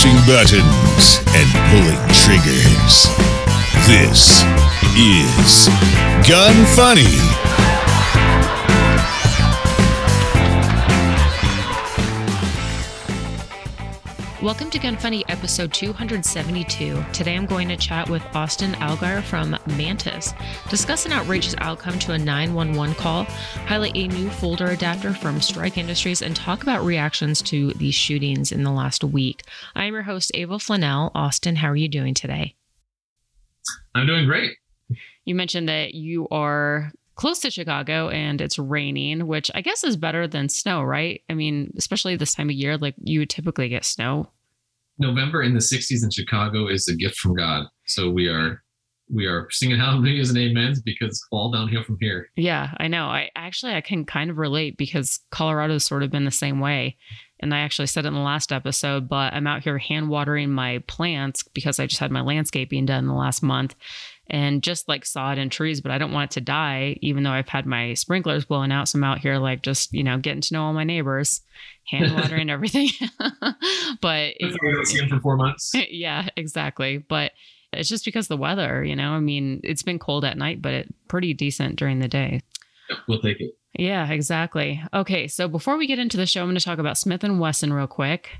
pushing buttons and pulling triggers. This is Gun Funny. Welcome to Gun Funny episode 272. Today I'm going to chat with Austin Allgaier from Mantis, discuss an outrageous outcome to a 911 call, highlight a new folder adapter from Strike Industries, and talk about reactions to these shootings in the last week. I'm your host, Ava Flanell. Austin, how are you doing today? I'm doing great. You mentioned that you are close to Chicago and it's raining, which I guess is better than snow, right? I mean, especially this time of year, like you would typically get snow. November in the 60s in Chicago is a gift from God. So we are we are singing hallelujahs and amens because all downhill from here. Yeah, I know. I actually I can kind of relate because Colorado's sort of been the same way. And I actually said it in the last episode, but I'm out here hand watering my plants because I just had my landscaping done in the last month and just like sod and trees, but I don't want it to die, even though I've had my sprinklers blowing out. So I'm out here like just, you know, getting to know all my neighbors, hand watering everything. but it, for four months. Yeah, exactly. But it's just because the weather, you know, I mean, it's been cold at night, but it's pretty decent during the day. we'll take it. Yeah, exactly. Okay, so before we get into the show, I'm going to talk about Smith and Wesson real quick.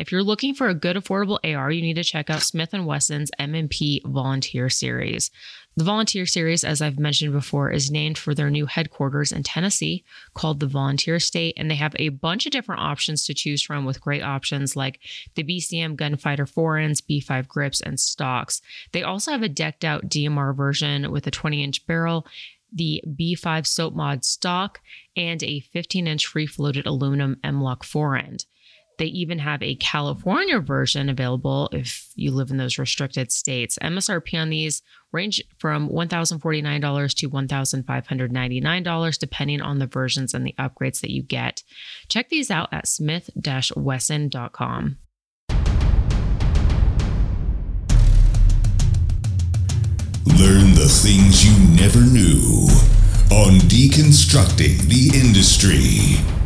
If you're looking for a good affordable AR, you need to check out Smith & Wesson's M&P Volunteer Series. The Volunteer Series, as I've mentioned before, is named for their new headquarters in Tennessee called the Volunteer State, and they have a bunch of different options to choose from with great options like the BCM Gunfighter forends, B5 grips, and stocks. They also have a decked out DMR version with a 20 inch barrel the B5 SOPMOD stock, and a 15 inch free floated aluminum M-LOK forend. They even have a California version available if you live in those restricted states. MSRP on these range from $1,049 to $1,599, depending on the versions and the upgrades that you get. Check these out at smith wesson.com. Learn the things you never knew on Deconstructing the Industry.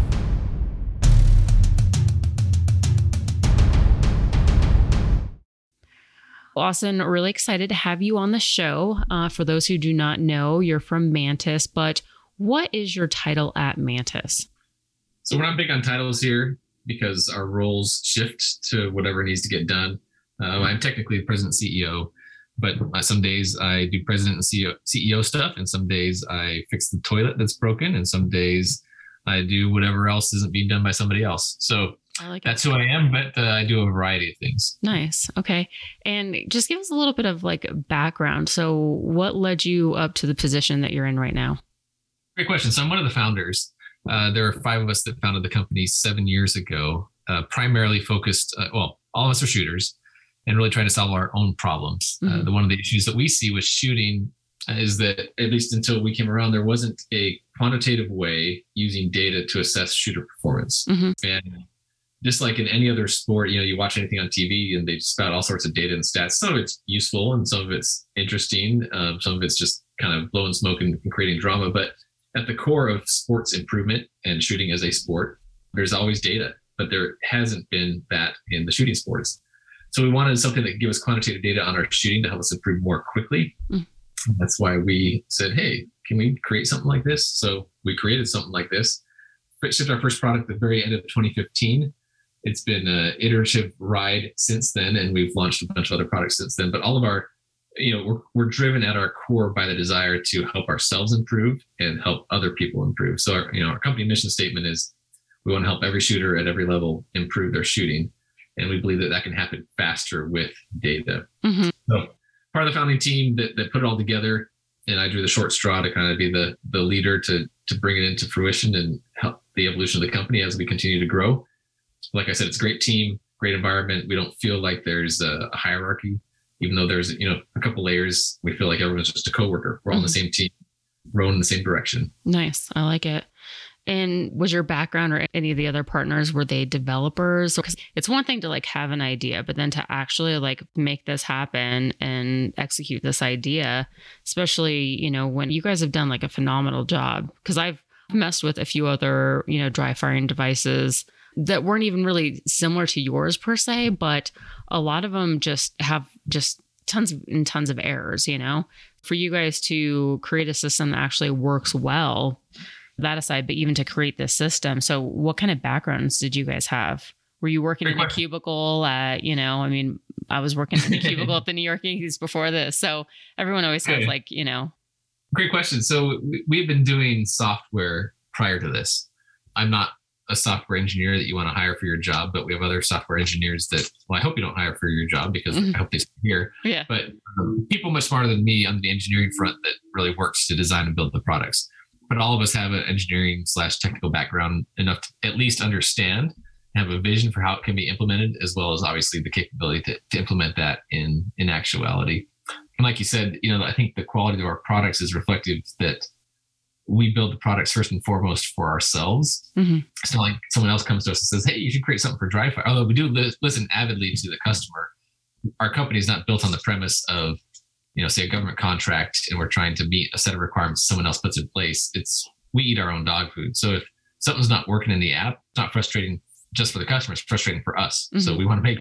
Austin, really excited to have you on the show. Uh, for those who do not know, you're from Mantis, but what is your title at Mantis? So we're not big on titles here because our roles shift to whatever needs to get done. Uh, I'm technically the president CEO, but uh, some days I do president and CEO, CEO stuff, and some days I fix the toilet that's broken, and some days I do whatever else isn't being done by somebody else. So I like That's it. who I am, but uh, I do a variety of things. Nice. Okay. And just give us a little bit of like background. So, what led you up to the position that you're in right now? Great question. So, I'm one of the founders. Uh, there are five of us that founded the company seven years ago, uh, primarily focused, uh, well, all of us are shooters and really trying to solve our own problems. Uh, mm-hmm. the one of the issues that we see with shooting is that at least until we came around, there wasn't a quantitative way using data to assess shooter performance. Mm-hmm. And just like in any other sport, you know, you watch anything on TV and they spout all sorts of data and stats. Some of it's useful and some of it's interesting. Um, some of it's just kind of blowing smoke and, and creating drama. But at the core of sports improvement and shooting as a sport, there's always data, but there hasn't been that in the shooting sports. So we wanted something that could give us quantitative data on our shooting to help us improve more quickly. Mm. That's why we said, hey, can we create something like this? So we created something like this. Shipped our first product at the very end of 2015 it's been an iterative ride since then, and we've launched a bunch of other products since then. But all of our, you know, we're, we're driven at our core by the desire to help ourselves improve and help other people improve. So, our, you know, our company mission statement is we want to help every shooter at every level improve their shooting. And we believe that that can happen faster with data. Mm-hmm. So, part of the founding team that, that put it all together, and I drew the short straw to kind of be the, the leader to, to bring it into fruition and help the evolution of the company as we continue to grow like I said, it's a great team, great environment. We don't feel like there's a, hierarchy, even though there's you know a couple layers. We feel like everyone's just a coworker. We're all mm-hmm. on the mm-hmm. same team, rowing in the same direction. Nice, I like it. And was your background or any of the other partners were they developers? Because it's one thing to like have an idea, but then to actually like make this happen and execute this idea, especially, you know, when you guys have done like a phenomenal job because I've messed with a few other, you know, dry firing devices that weren't even really similar to yours per se, but a lot of them just have just tons and tons of errors, you know. For you guys to create a system that actually works well that aside, but even to create this system. So, what kind of backgrounds did you guys have? Were you working in a cubicle at, you know, I mean, I was working in a cubicle at the New York Yankees before this. So, everyone always has, like, you know. Great question. So, we've been doing software prior to this. I'm not a software engineer that you want to hire for your job, but we have other software engineers that, well, I hope you don't hire for your job because mm-hmm. I hope they stay here. Yeah. But um, people much smarter than me on the engineering front that really works to design and build the products but all of us have an engineering slash technical background enough to at least understand have a vision for how it can be implemented as well as obviously the capability to, to implement that in in actuality and like you said you know i think the quality of our products is reflective that we build the products first and foremost for ourselves mm-hmm. it's not like someone else comes to us and says hey you should create something for dry fire although we do li- listen avidly to the customer our company is not built on the premise of you know, say a government contract and we're trying to meet a set of requirements someone else puts in place, it's we eat our own dog food. So if something's not working in the app, it's not frustrating just for the customer, it's frustrating for us. Mm-hmm. So we want to make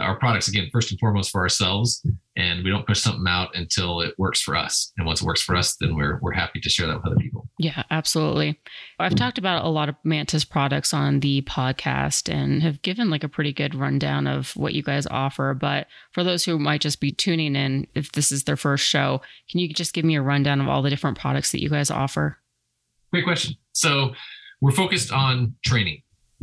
our products again first and foremost for ourselves and we don't push something out until it works for us. And once it works for us then we're we're happy to share that with other people. Yeah absolutely. I've talked about a lot of mantis products on the podcast and have given like a pretty good rundown of what you guys offer. But for those who might just be tuning in if this is their first show can you just give me a rundown of all the different products that you guys offer? Great question. So we're focused on training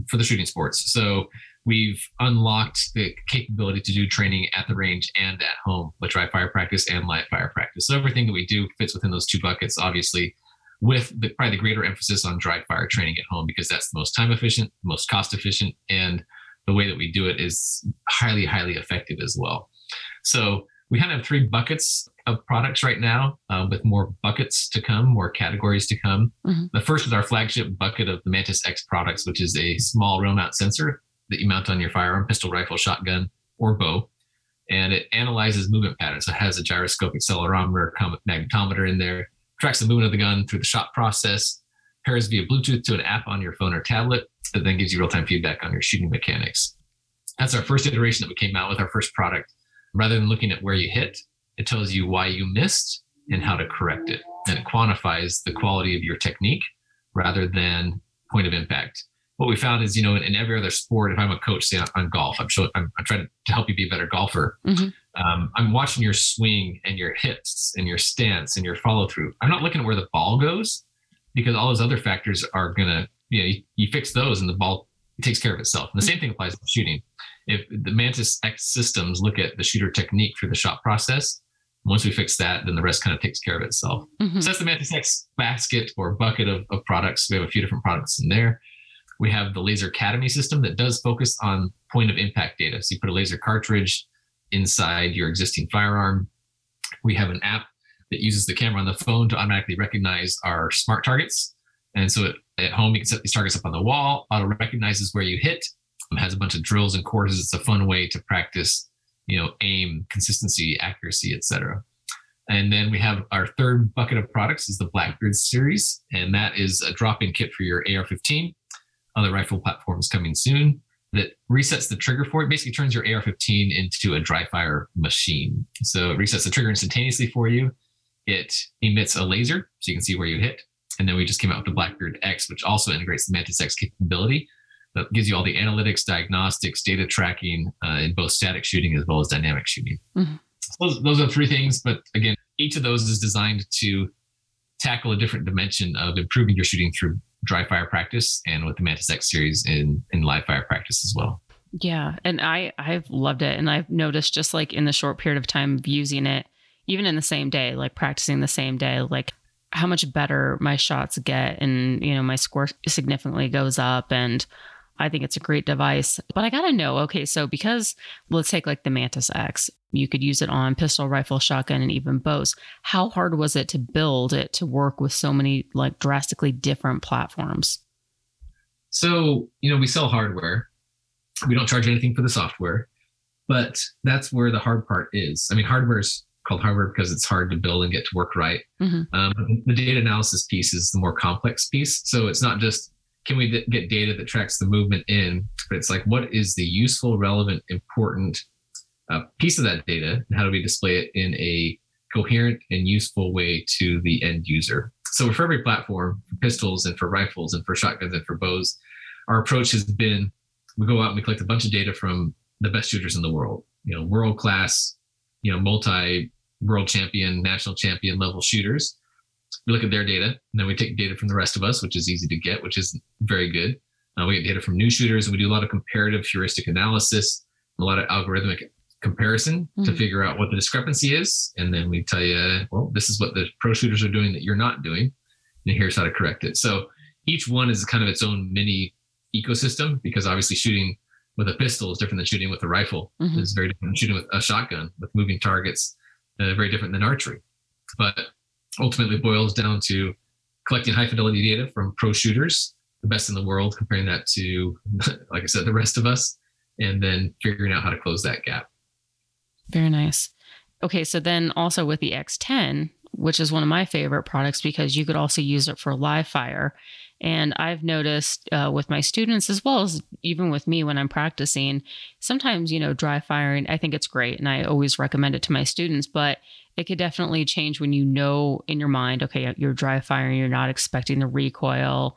for the shooting sports. So we've unlocked the capability to do training at the range and at home with dry fire practice and live fire practice. So everything that we do fits within those two buckets, obviously, with the, probably the greater emphasis on dry fire training at home because that's the most time efficient, most cost efficient, and the way that we do it is highly, highly effective as well. So we kind of have three buckets of products right now, uh, with more buckets to come, more categories to come. Mm-hmm. The first is our flagship bucket of the Mantis X products, which is a small rail mount sensor that you mount on your firearm, pistol, rifle, shotgun, or bow. And it analyzes movement patterns. It has a gyroscope, accelerometer, magnetometer in there, tracks the movement of the gun through the shot process, pairs via Bluetooth to an app on your phone or tablet that then gives you real time feedback on your shooting mechanics. That's our first iteration that we came out with, our first product. Rather than looking at where you hit, it tells you why you missed and how to correct it. And it quantifies the quality of your technique rather than point of impact what we found is, you know, in, in, every other sport, if I'm a coach, say on, golf, I'm, I'm, I'm, trying to help you be a better golfer. Mm-hmm. Um, I'm watching your swing and your hips and your stance and your follow through. I'm not looking at where the ball goes because all those other factors are going to, you know, you, you, fix those and the ball takes care of itself. And the same thing applies to shooting. If the Mantis X systems look at the shooter technique through the shot process, once we fix that, then the rest kind of takes care of itself. Mm-hmm. So that's the Mantis X basket or bucket of, of products. We have a few different products in there. We have the Laser Academy system that does focus on point of impact data. So you put a laser cartridge inside your existing firearm. We have an app that uses the camera on the phone to automatically recognize our smart targets. And so at home, you can set these targets up on the wall, auto recognizes where you hit, it has a bunch of drills and courses. It's a fun way to practice, you know, aim, consistency, accuracy, etc. And then we have our third bucket of products is the Blackbeard series, and that is a drop-in kit for your AR-15 other rifle platforms coming soon that resets the trigger for it. Basically, turns your AR-15 into a dry fire machine. So it resets the trigger instantaneously for you. It emits a laser, so you can see where you hit. And then we just came out with the Blackbeard X, which also integrates the Mantis X capability that gives you all the analytics, diagnostics, data tracking uh, in both static shooting as well as dynamic shooting. Mm-hmm. So those, those are three things, but again, each of those is designed to tackle a different dimension of improving your shooting through dry fire practice and with the Mantis X series in in live fire practice as well. Yeah, and I I've loved it, and I've noticed just like in the short period of time of using it, even in the same day, like practicing the same day, like how much better my shots get, and you know my score significantly goes up, and I think it's a great device. But I gotta know, okay, so because let's take like the Mantis X, you could use it on pistol, rifle, shotgun, and even bows. How hard was it to build it to work with so many like drastically different platforms? So, you know, we sell hardware. We don't charge anything for the software, but that's where the hard part is. I mean, hardware is called hardware because it's hard to build and get to work right. Mm-hmm. Um, the data analysis piece is the more complex piece. So it's not just can we d- get data that tracks the movement in, but it's like what is the useful, relevant, important uh, piece of that data, and how do we display it in a coherent and useful way to the end user? So for every platform, for pistols and for rifles and for shotguns and for bows, our approach has been we go out and we collect a bunch of data from the best shooters in the world, you know, world class, you know, multi world champion, national champion level shooters. We look at their data, and then we take data from the rest of us, which is easy to get, which is very good. Uh, we get data from new shooters, and we do a lot of comparative heuristic analysis, a lot of algorithmic comparison mm-hmm. to figure out what the discrepancy is. And then we tell you, well, this is what the pro shooters are doing that you're not doing. And here's how to correct it. So each one is kind of its own mini ecosystem because obviously shooting with a pistol is different than shooting with a rifle. Mm-hmm. It's very different than shooting with a shotgun with moving targets, uh, very different than archery. But ultimately boils down to collecting high fidelity data from pro shooters, the best in the world, comparing that to, like I said, the rest of us, and then figuring out how to close that gap. Very nice. Okay, so then also with the X10, which is one of my favorite products because you could also use it for live fire. And I've noticed uh, with my students, as well as even with me when I'm practicing, sometimes, you know, dry firing, I think it's great. And I always recommend it to my students, but it could definitely change when you know in your mind, okay, you're dry firing, you're not expecting the recoil.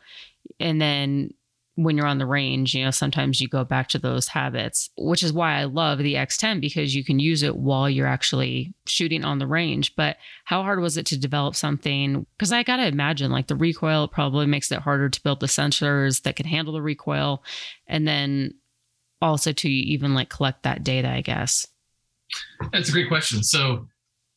And then when you're on the range, you know, sometimes you go back to those habits, which is why I love the X10 because you can use it while you're actually shooting on the range. But how hard was it to develop something? Because I got to imagine like the recoil probably makes it harder to build the sensors that can handle the recoil. And then also to even like collect that data, I guess. That's a great question. So,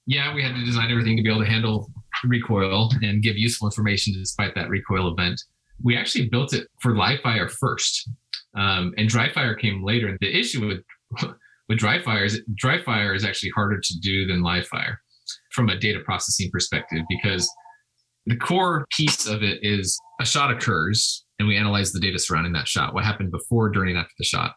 yeah, we had to design everything to be able to handle recoil and give useful information despite that recoil event. We actually built it for live fire first, um, and dry fire came later. The issue with with dry fire is dry fire is actually harder to do than live fire from a data processing perspective because the core piece of it is a shot occurs and we analyze the data surrounding that shot. What happened before during and after the shot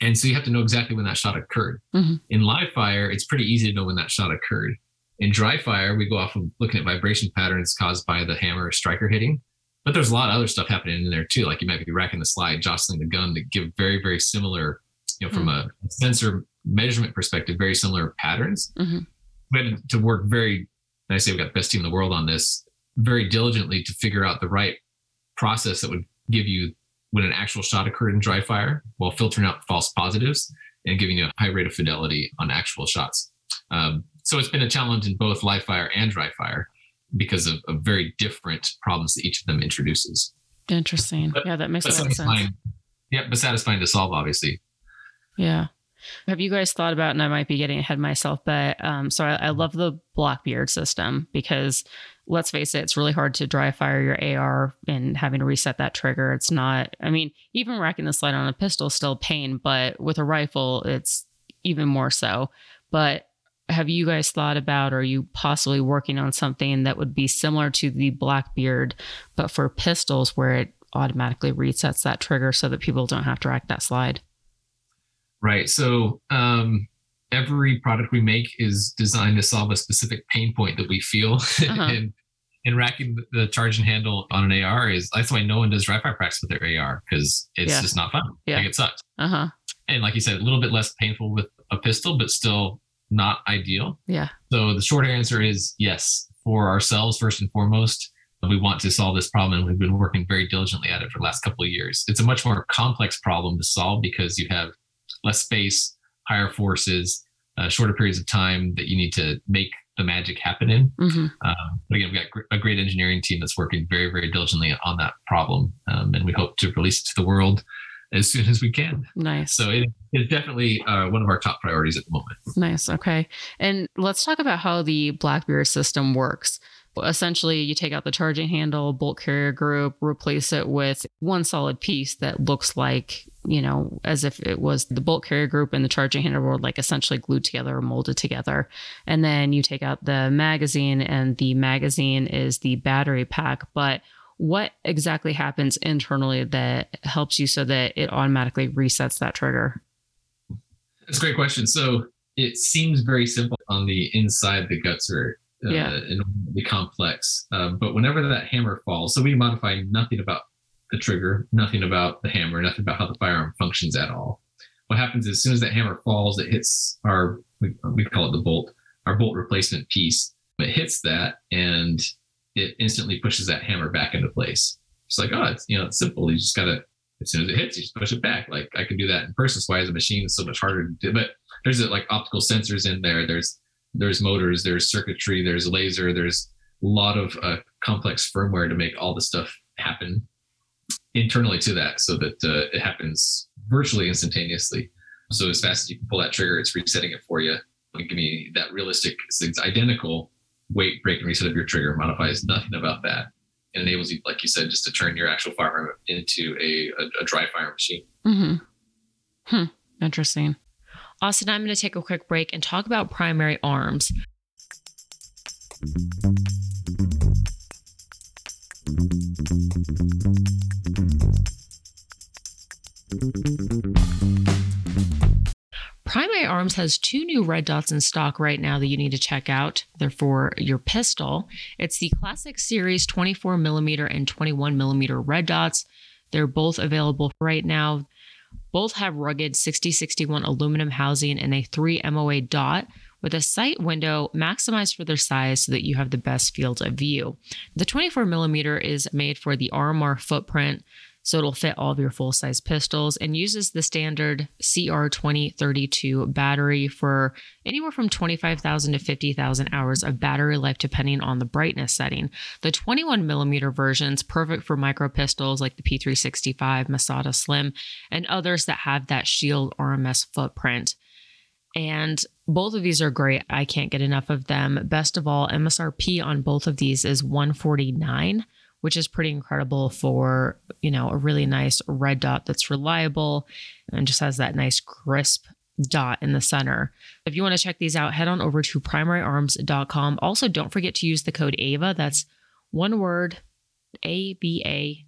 and so you have to know exactly when that shot occurred mm-hmm. in live fire it's pretty easy to know when that shot occurred in dry fire we go off of looking at vibration patterns caused by the hammer or striker hitting but there's a lot of other stuff happening in there too. Like you might be racking the slide, jostling the gun to give very, very similar, you know, from mm-hmm. a sensor measurement perspective, very similar patterns. Mm-hmm. We had to work very, and I say we got the best team in the world on this, very diligently to figure out the right process that would give you when an actual shot occurred in dry fire while filtering out false positives and giving you a high rate of fidelity on actual shots. Um, so it's been a challenge in both live fire and dry fire because of, of very different problems that each of them introduces. Interesting. But, yeah, that makes a lot of sense. Yeah, but satisfying to solve, obviously. Yeah. Have you guys thought about, and I might be getting ahead myself, but um, so I, I love the Blackbeard system because let's face it, it's really hard to dry fire your AR and having to reset that trigger. It's not, I mean, even racking the slide on a pistol is still a pain, but with a rifle, it's even more so. But have you guys thought about are you possibly working on something that would be similar to the blackbeard but for pistols where it automatically resets that trigger so that people don't have to rack that slide right so um, every product we make is designed to solve a specific pain point that we feel uh-huh. and and racking the charge and handle on an AR is that's why no one does fire practice with their AR because it's yeah. just not fun. Yeah. Like it sucks. Uh-huh. And like you said, a little bit less painful with a pistol, but still not ideal. Yeah. So the short answer is yes, for ourselves first and foremost. We want to solve this problem, and we've been working very diligently at it for the last couple of years. It's a much more complex problem to solve because you have less space, higher forces, uh, shorter periods of time that you need to make the magic happen in. Mm-hmm. Um, but again, we've got a great engineering team that's working very, very diligently on that problem, um, and we hope to release it to the world as soon as we can. Nice. So it is definitely uh, one of our top priorities at the moment. Nice. Okay. And let's talk about how the Blackbeard system works. Essentially, you take out the charging handle, bolt carrier group, replace it with one solid piece that looks like, you know, as if it was the bolt carrier group and the charging handle were like essentially glued together or molded together. And then you take out the magazine, and the magazine is the battery pack. But what exactly happens internally that helps you so that it automatically resets that trigger? That's a great question. So it seems very simple on the inside. The guts are uh, yeah. enormously complex. Uh, but whenever that hammer falls, so we modify nothing about the trigger, nothing about the hammer, nothing about how the firearm functions at all. What happens is, as soon as that hammer falls, it hits our we, we call it the bolt, our bolt replacement piece. It hits that and it instantly pushes that hammer back into place. It's like, oh, it's you know, it's simple. You just gotta as soon as it hits, you just push it back. Like I can do that in person. So why is a machine so much harder to do? But there's like optical sensors in there. There's there's motors, there's circuitry, there's laser, there's a lot of uh, complex firmware to make all the stuff happen internally to that so that uh, it happens virtually instantaneously. So as fast as you can pull that trigger, it's resetting it for you. Give me that realistic, it's identical weight break and reset of your trigger modifies nothing about that. It enables you, like you said, just to turn your actual firearm into a, a, a dry fire machine. Mm-hmm. Hmm. Interesting. Austin, I'm going to take a quick break and talk about primary arms. Primary Arms has two new red dots in stock right now that you need to check out. They're for your pistol. It's the Classic Series 24 millimeter and 21 millimeter red dots. They're both available right now. Both have rugged 6061 aluminum housing and a 3 MOA dot with a sight window maximized for their size so that you have the best field of view. The 24 millimeter is made for the RMR footprint, so it'll fit all of your full size pistols and uses the standard CR2032 battery for anywhere from 25,000 to 50,000 hours of battery life, depending on the brightness setting. The 21 millimeter version's perfect for micro pistols like the P365, Masada Slim, and others that have that Shield RMS footprint. And both of these are great. I can't get enough of them. Best of all, MSRP on both of these is 149 which is pretty incredible for, you know, a really nice red dot that's reliable and just has that nice crisp dot in the center. If you want to check these out, head on over to primaryarms.com. Also, don't forget to use the code AVA. That's one word, A B A,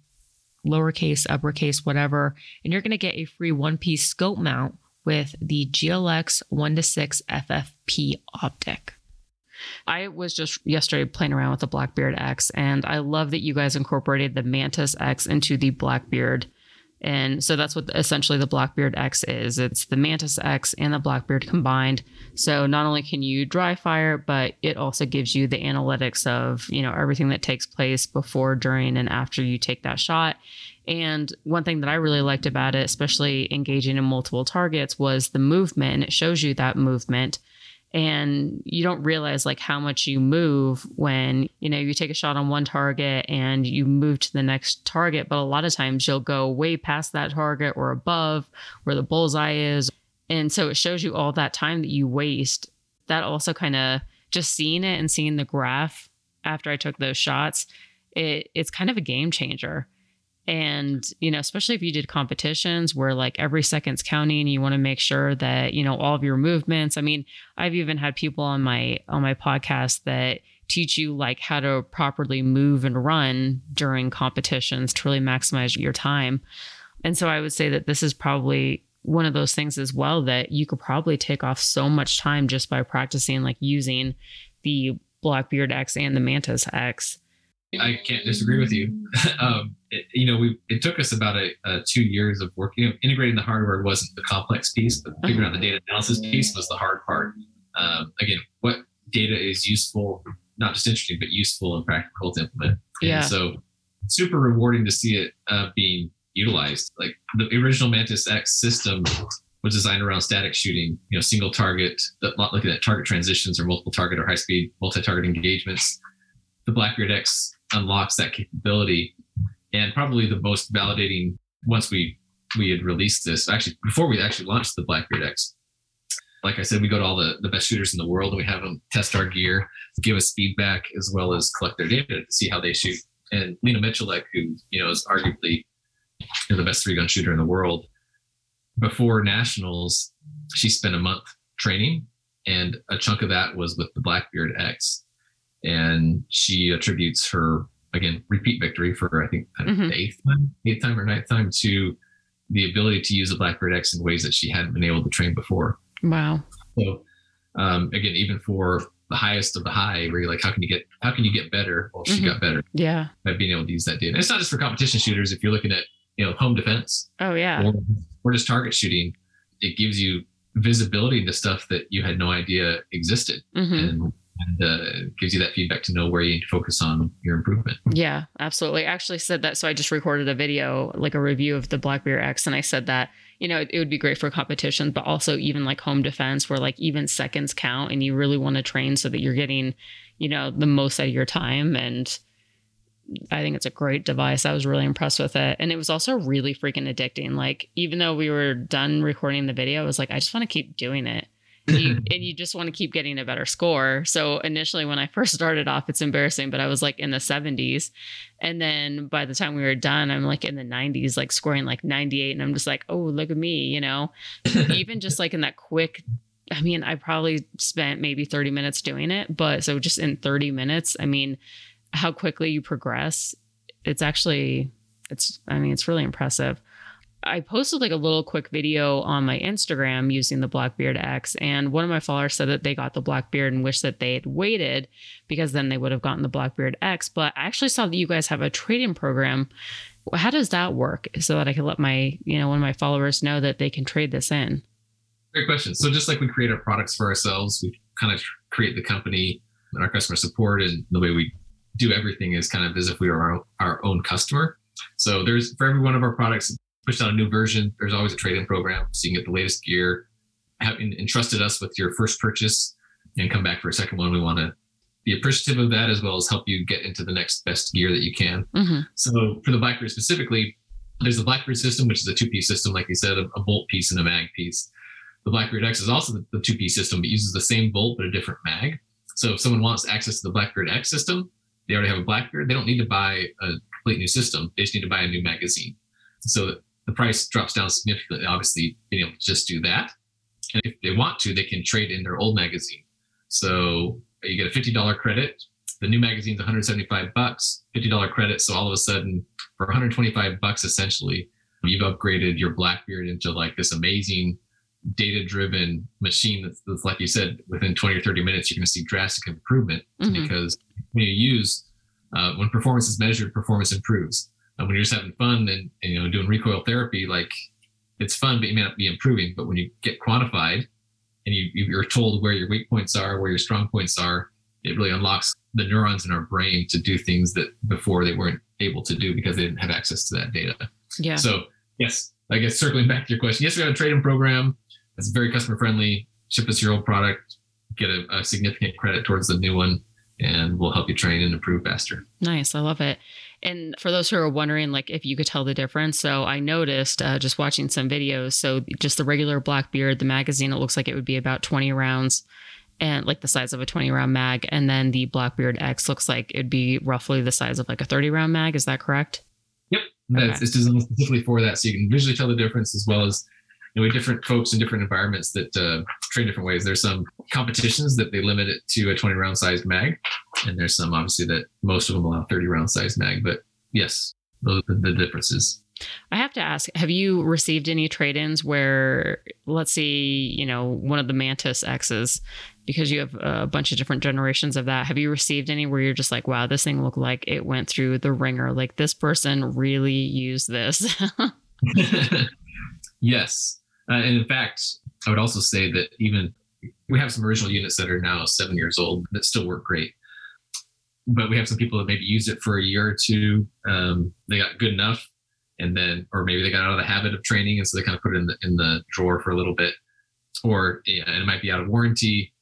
lowercase, uppercase, whatever. And you're going to get a free one piece scope mount with the GLX 1 to 6 FFP optic. I was just yesterday playing around with the Blackbeard X, and I love that you guys incorporated the Mantis X into the Blackbeard. And so that's what essentially the Blackbeard X is. It's the Mantis X and the Blackbeard combined. So not only can you dry fire, but it also gives you the analytics of, you know, everything that takes place before, during, and after you take that shot. And one thing that I really liked about it, especially engaging in multiple targets, was the movement. It shows you that movement and you don't realize like how much you move when you know you take a shot on one target and you move to the next target. But a lot of times you'll go way past that target or above where the bullseye is. And so it shows you all that time that you waste. That also kind of just seeing it and seeing the graph after i took those shots it, it's kind of a game changer and you know especially if you did competitions where like every second's counting you want to make sure that you know all of your movements i mean i've even had people on my on my podcast that teach you like how to properly move and run during competitions to really maximize your time. And so i would say that this is probably one of those things as well that you could probably take off so much time just by practicing like using the blackbeard x and the mantis x I can't disagree with you. um, it, you know, we it took us about a, a two years of working. You know, integrating the hardware wasn't the complex piece, but figuring out the data analysis piece was the hard part. Um, again, what data is useful, not just interesting, but useful and practical to implement. Yeah. So, super rewarding to see it uh, being utilized. Like the original Mantis X system was designed around static shooting, you know, single target, looking at target transitions or multiple target or high speed multi-target engagements. The Blackbeard X unlocks that capability. And probably the most validating once we we had released this, actually before we actually launched the Blackbeard X. Like I said, we go to all the, the best shooters in the world and we have them test our gear, give us feedback as well as collect their data to see how they shoot. And Lena Miculek, who you know is arguably the best three gun shooter in the world, before nationals, she spent a month training, and a chunk of that was with the Blackbeard X and she attributes her again repeat victory for I think mm-hmm. the eighth time, eighth time or ninth time to the ability to use the Blackbeard X in ways that she hadn't been able to train before. Wow. So um, again, even for the highest of the high, where you're like, how can you get how can you get better? Well, she mm-hmm. got better. Yeah. By being able to use that data. And it's not just for competition shooters. If you're looking at you know home defense. Oh yeah. Or, or just target shooting, it gives you visibility into stuff that you had no idea existed, mm-hmm. and and uh, gives you that feedback to know where you need to focus on your improvement. Yeah, absolutely. I actually said that. So I just recorded a video, like a review of the Blackbeard X, and I said that you know it, it would be great for competition, but also even like home defense, where like even seconds count, and you really want to train so that you're getting, you know, the most out of your time and. I think it's a great device. I was really impressed with it. And it was also really freaking addicting. Like, even though we were done recording the video, I was like, I just want to keep doing it you, and you just want to keep getting a better score. So initially, when I first started off, it's embarrassing, but I was like in the 70s. And then by the time we were done, I'm like in the 90s, like scoring like 98. And I'm just like, oh, look at me, you know? Even just like in that quick, I mean, I probably spent maybe 30 minutes doing it. But so just in 30 minutes, I mean, how quickly you progress, it's actually, it's, I mean, it's really impressive. I posted like a little quick video on my Instagram using the Blackbeard X, and one of my followers said that they got the Blackbeard and wish that they had waited because then they would have gotten the Blackbeard X. But I actually saw that you guys have a trading program. How does that work so that I can let my, you know, one of my followers know that they can trade this in? Great question. So just like we create our products for ourselves, we kind of create the company and our customer support, and the way we do everything is kind of as if we were our, our own customer. So there's for every one of our products, pushed out a new version, there's always a trade-in program, so you can get the latest gear. Having entrusted us with your first purchase and come back for a second one, we want to be appreciative of that as well as help you get into the next best gear that you can. Mm-hmm. So for the Blackbeard specifically, there's the Blackbeard system, which is a two-piece system, like you said, a, a bolt piece and a mag piece. The Blackbeard X is also the, the two-piece system, but uses the same bolt but a different mag. So if someone wants access to the Blackbeard X system, they already have a Blackbeard. They don't need to buy a complete new system. They just need to buy a new magazine. So the price drops down significantly. Obviously, being able to just do that. And if they want to, they can trade in their old magazine. So you get a $50 credit. The new magazine's 175 bucks, $50 credit. So all of a sudden, for 125 bucks, essentially, you've upgraded your Blackbeard into like this amazing data driven machine that's, that's, like you said, within 20 or 30 minutes, you're going to see drastic improvement mm-hmm. because when you use, uh, when performance is measured, performance improves. And when you're just having fun and, and, you know doing recoil therapy, like it's fun, but you may not be improving. But when you get quantified and you you're told where your weak points are, where your strong points are, it really unlocks the neurons in our brain to do things that before they weren't able to do because they didn't have access to that data. Yeah. So yes, I guess circling back to your question, yes, we have a trade-in program. It's very customer friendly. Ship us your old product, get a, a significant credit towards the new one, and we'll help you train and improve faster. Nice, I love it. And for those who are wondering, like if you could tell the difference, so I noticed uh, just watching some videos. So just the regular Blackbeard, the magazine, it looks like it would be about 20 rounds and like the size of a 20 round mag. And then the Blackbeard X looks like it'd be roughly the size of like a 30 round mag. Is that correct? Yep. Okay. it's designed specifically for that. So you can visually tell the difference as well as you know, we different folks in different environments that uh, train different ways. There's some competitions that they limit it to a 20 round sized mag, and there's some obviously that most of them allow 30 round size mag. But yes, those are the differences. I have to ask, have you received any trade-ins where, let's see, you know, one of the Mantis X's, because you have a bunch of different generations of that. Have you received any where you're just like, wow, this thing looked like it went through the ringer? Like this person really used this. yes. Uh, and in fact, I would also say that even we have some original units that are now seven years old that still work great. But we have some people that maybe used it for a year or two. Um, they got good enough, and then, or maybe they got out of the habit of training, and so they kind of put it in the in the drawer for a little bit, or yeah, and it might be out of warranty.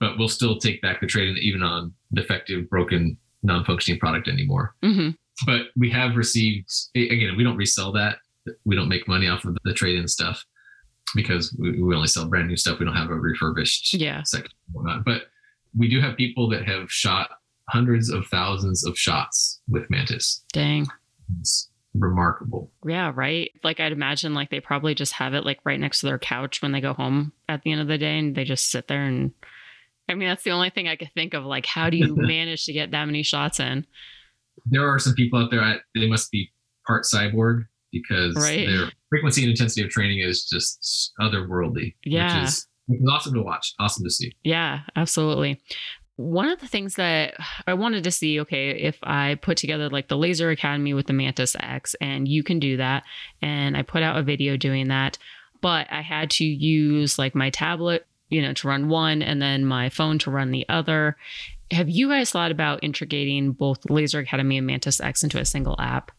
But we'll still take back the trade-in even on defective, broken, non-functioning product anymore. Mm-hmm. But we have received again, we don't resell that. We don't make money off of the trade-in stuff because we, we only sell brand new stuff. We don't have a refurbished yeah. section. But we do have people that have shot hundreds of thousands of shots with Mantis. Dang. It's remarkable. Yeah, right. Like I'd imagine like they probably just have it like right next to their couch when they go home at the end of the day and they just sit there and I mean that's the only thing I could think of like how do you manage to get that many shots in? there are some people out there. I, they must be part cyborg because Right. their frequency and intensity of training is just otherworldly. Yeah. which is, which is awesome to watch. Awesome to see. Yeah, absolutely. One of the things that I wanted to see, okay, if I put together like the Laser Academy with the Mantis X, and you can do that, and I put out a video doing that, but I had to use like my tablet, you know, to run one and then my phone to run the other. Have you guys thought about integrating both Laser Academy and Mantis X into a single app?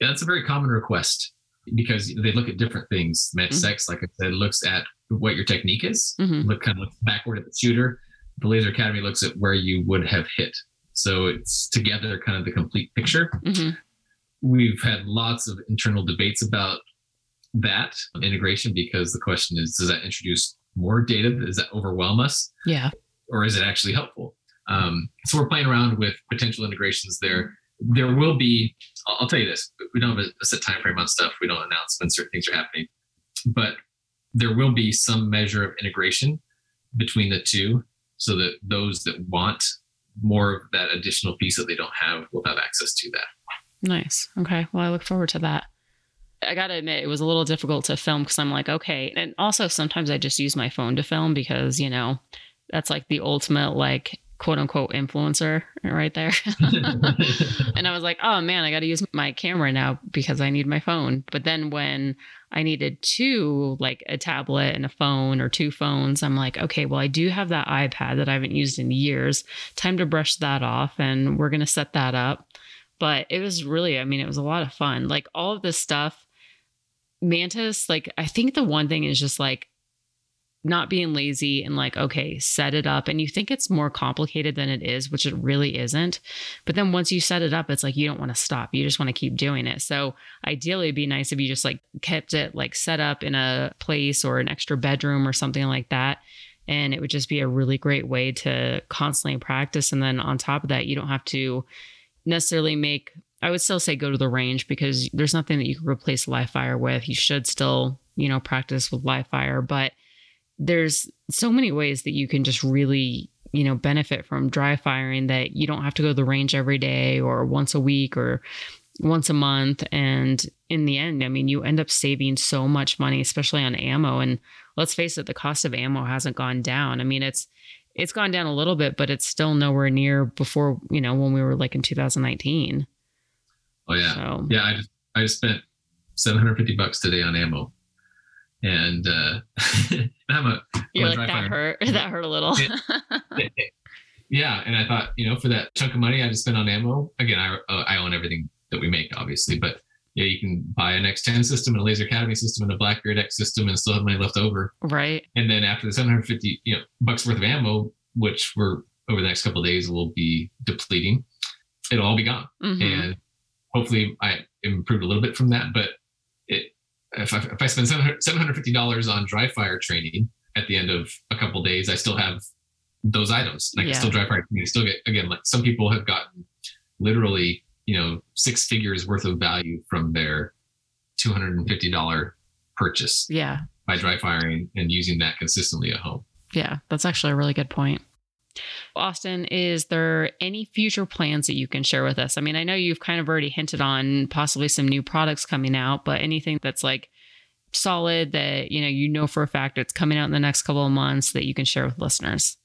Yeah, that's a very common request because they look at different things. Mantis Mm-hmm. X, like I said, looks at what your technique is. Mhm. Look kind of looks backward at the shooter. The Laser Academy looks at where you would have hit. So it's together kind of the complete picture. hmm We've had lots of internal debates about that integration because the question is does that introduce more data? Does that overwhelm us? Yeah. or is it actually helpful? Um, so we're playing around with potential integrations there. There will be. I'll, tell you this: we don't have a, a set time frame on stuff. We don't announce when certain things are happening, but there will be some measure of integration between the two, so that those that want more of that additional piece that they don't have will have access to that. Nice. Okay. Well, I look forward to that. I got to admit, it was a little difficult to film because I'm like, okay. And also, sometimes I just use my phone to film because, you know, that's like the ultimate, like, quote unquote influencer right there. and I was like, oh man, I got to use my camera now because I need my phone. But then when I needed two, like a tablet and a phone or two phones, I'm like, okay, well, I do have that iPad that I haven't used in years. Time to brush that off. And we're going to set that up but it was really i mean it was a lot of fun like all of this stuff mantis like i think the one thing is just like not being lazy and like okay set it up. And you think it's more complicated than it is which it really isn't. But then once you set it up it's like you don't want to stop. You just want to keep doing it. So ideally it'd be nice if you just like kept it like set up in a place or an extra bedroom or something like that. And it would just be a really great way to constantly practice. And then on top of that you don't have to necessarily make I would still say go to the range because there's nothing that you can replace live fire with. You should still, you know, practice with live fire, but there's so many ways that you can just really, you know, benefit from dry firing that you don't have to go to the range every day or once a week or once a month and in the end, I mean, you end up saving so much money especially on ammo and let's face it, the cost of ammo hasn't gone down. I mean, it's it's gone down a little bit, but it's still nowhere near before, you know, when we were like in 2019. Oh yeah, So yeah. I just I just spent 750 bucks today on ammo, and uh, I'm a you're I'm like that fire. hurt. That hurt a little. yeah, and I thought, you know, for that chunk of money I just spent on ammo, again, I uh, I own everything that we make, obviously, but yeah, you can buy an X10 system and a Laser Academy system and a Blackbeard X system and still have money left over. right. And then after the 750, you know, bucks worth of ammo, which we're over the next couple of days will be depleting, it'll all be gone. Mhm. And hopefully I improved a little bit from that. But if I, if I spend $750 on dry fire training at the end of a couple of days, I still have those items. And I Yeah. can still dry fire training. Still get, again, like some people have gotten literally, you know, six figures worth of value from their $250 purchase Yeah. by dry firing and using that consistently at home. Yeah. That's actually a really good point. Austin, is there any future plans that you can share with us? I mean, I know you've kind of already hinted on possibly some new products coming out, but anything that's like solid that, you know, you know for a fact it's coming out in the next couple of months that you can share with listeners?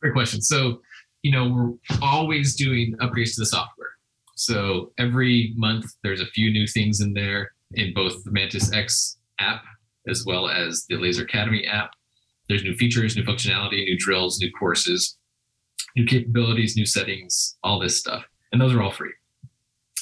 Great question. So, you know, we're always doing upgrades to the software. So every month there's a few new things in there in both the Mantis X app as well as the Laser Academy app. There's new features, new functionality, new drills, new courses, new capabilities, new settings, all this stuff, and those are all free.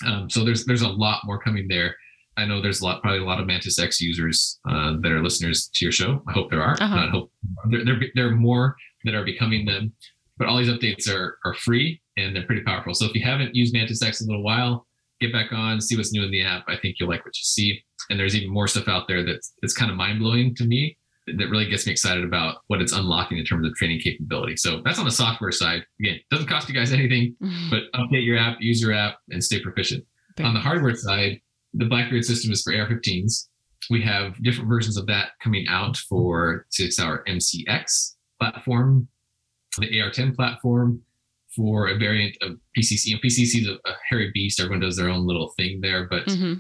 Um, so there's there's a lot more coming there. I know there's a lot, probably a lot of Mantis X users uh, that are listeners to your show. I hope there are. Uh-huh. Not hope there, there, there are more that are becoming them. But all these updates are are free and they're pretty powerful. So if you haven't used Mantis X in a little while, get back on, see what's new in the app. I think you'll like what you see. And there's even more stuff out there that's that's kind of mind blowing to me. That really gets me excited about what it's unlocking in terms of training capability. So that's on the software side. Again, doesn't cost you guys anything, but update your app, use your app, and stay proficient. On the hardware side, the Blackbeard system is for AR-15s. We have different versions of that coming out for it's our MCX platform, the AR-10 platform, for a variant of PCC. And PCC is a, a hairy beast. Everyone does their own little thing there, but hmm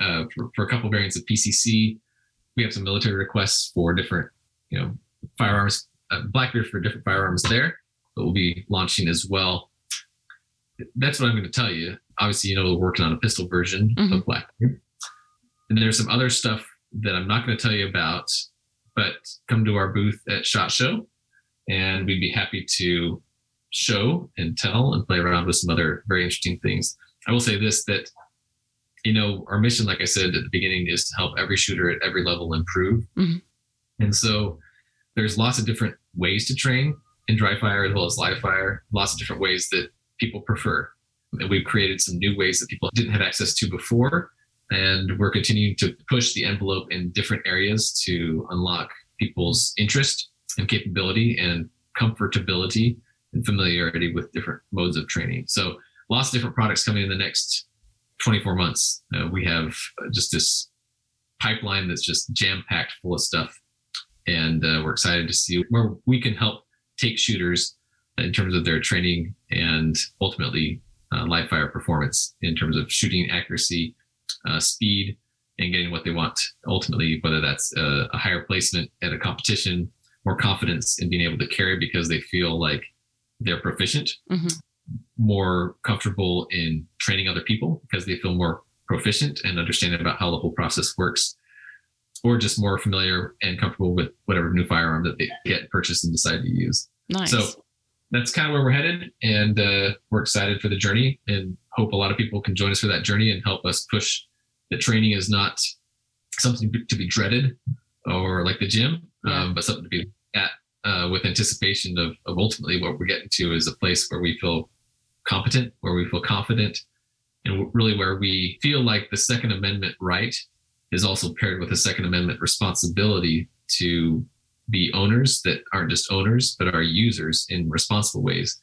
uh, for, for a couple variants of PCC, we have some military requests for different, you know, firearms, uh, Blackbeard for different firearms there that we'll be launching as well. That's what I'm going to tell you. Obviously, you know, we're working on a pistol version Mhm. of Blackbeard. And there's some other stuff that I'm not going to tell you about, but come to our booth at SHOT Show and we'd be happy to show and tell and play around with some other very interesting things. I will say this that you know, our mission, like I said at the beginning, is to help every shooter at every level improve. Mhm. And so there's lots of different ways to train in dry fire as well as live fire, lots of different ways that people prefer. And we've created some new ways that people didn't have access to before. And we're continuing to push the envelope in different areas to unlock people's interest and capability and comfortability and familiarity with different modes of training. So lots of different products coming in the next 24 months. Uh, we have uh, just this pipeline that's just jam packed full of stuff. And uh, we're excited to see where we can help take shooters in terms of their training and ultimately uh, live fire performance in terms of shooting accuracy, uh, speed, and getting what they want ultimately, whether that's a, a higher placement at a competition, more confidence in being able to carry because they feel like they're proficient hmm more comfortable in training other people because they feel more proficient and understanding about how the whole process works, or just more familiar and comfortable with whatever new firearm that they get purchased and decide to use. Nice. So that's kind of where we're headed, and uh, we're excited for the journey, and hope a lot of people can join us for that journey and help us push that training is not something to be dreaded or like the gym, um, but something to be at uh, with anticipation of, of ultimately what we're getting to is a place where we feel competent, where we feel confident, and really where we feel like the Second Amendment right is also paired with a Second Amendment responsibility to be owners that aren't just owners, but are users in responsible ways,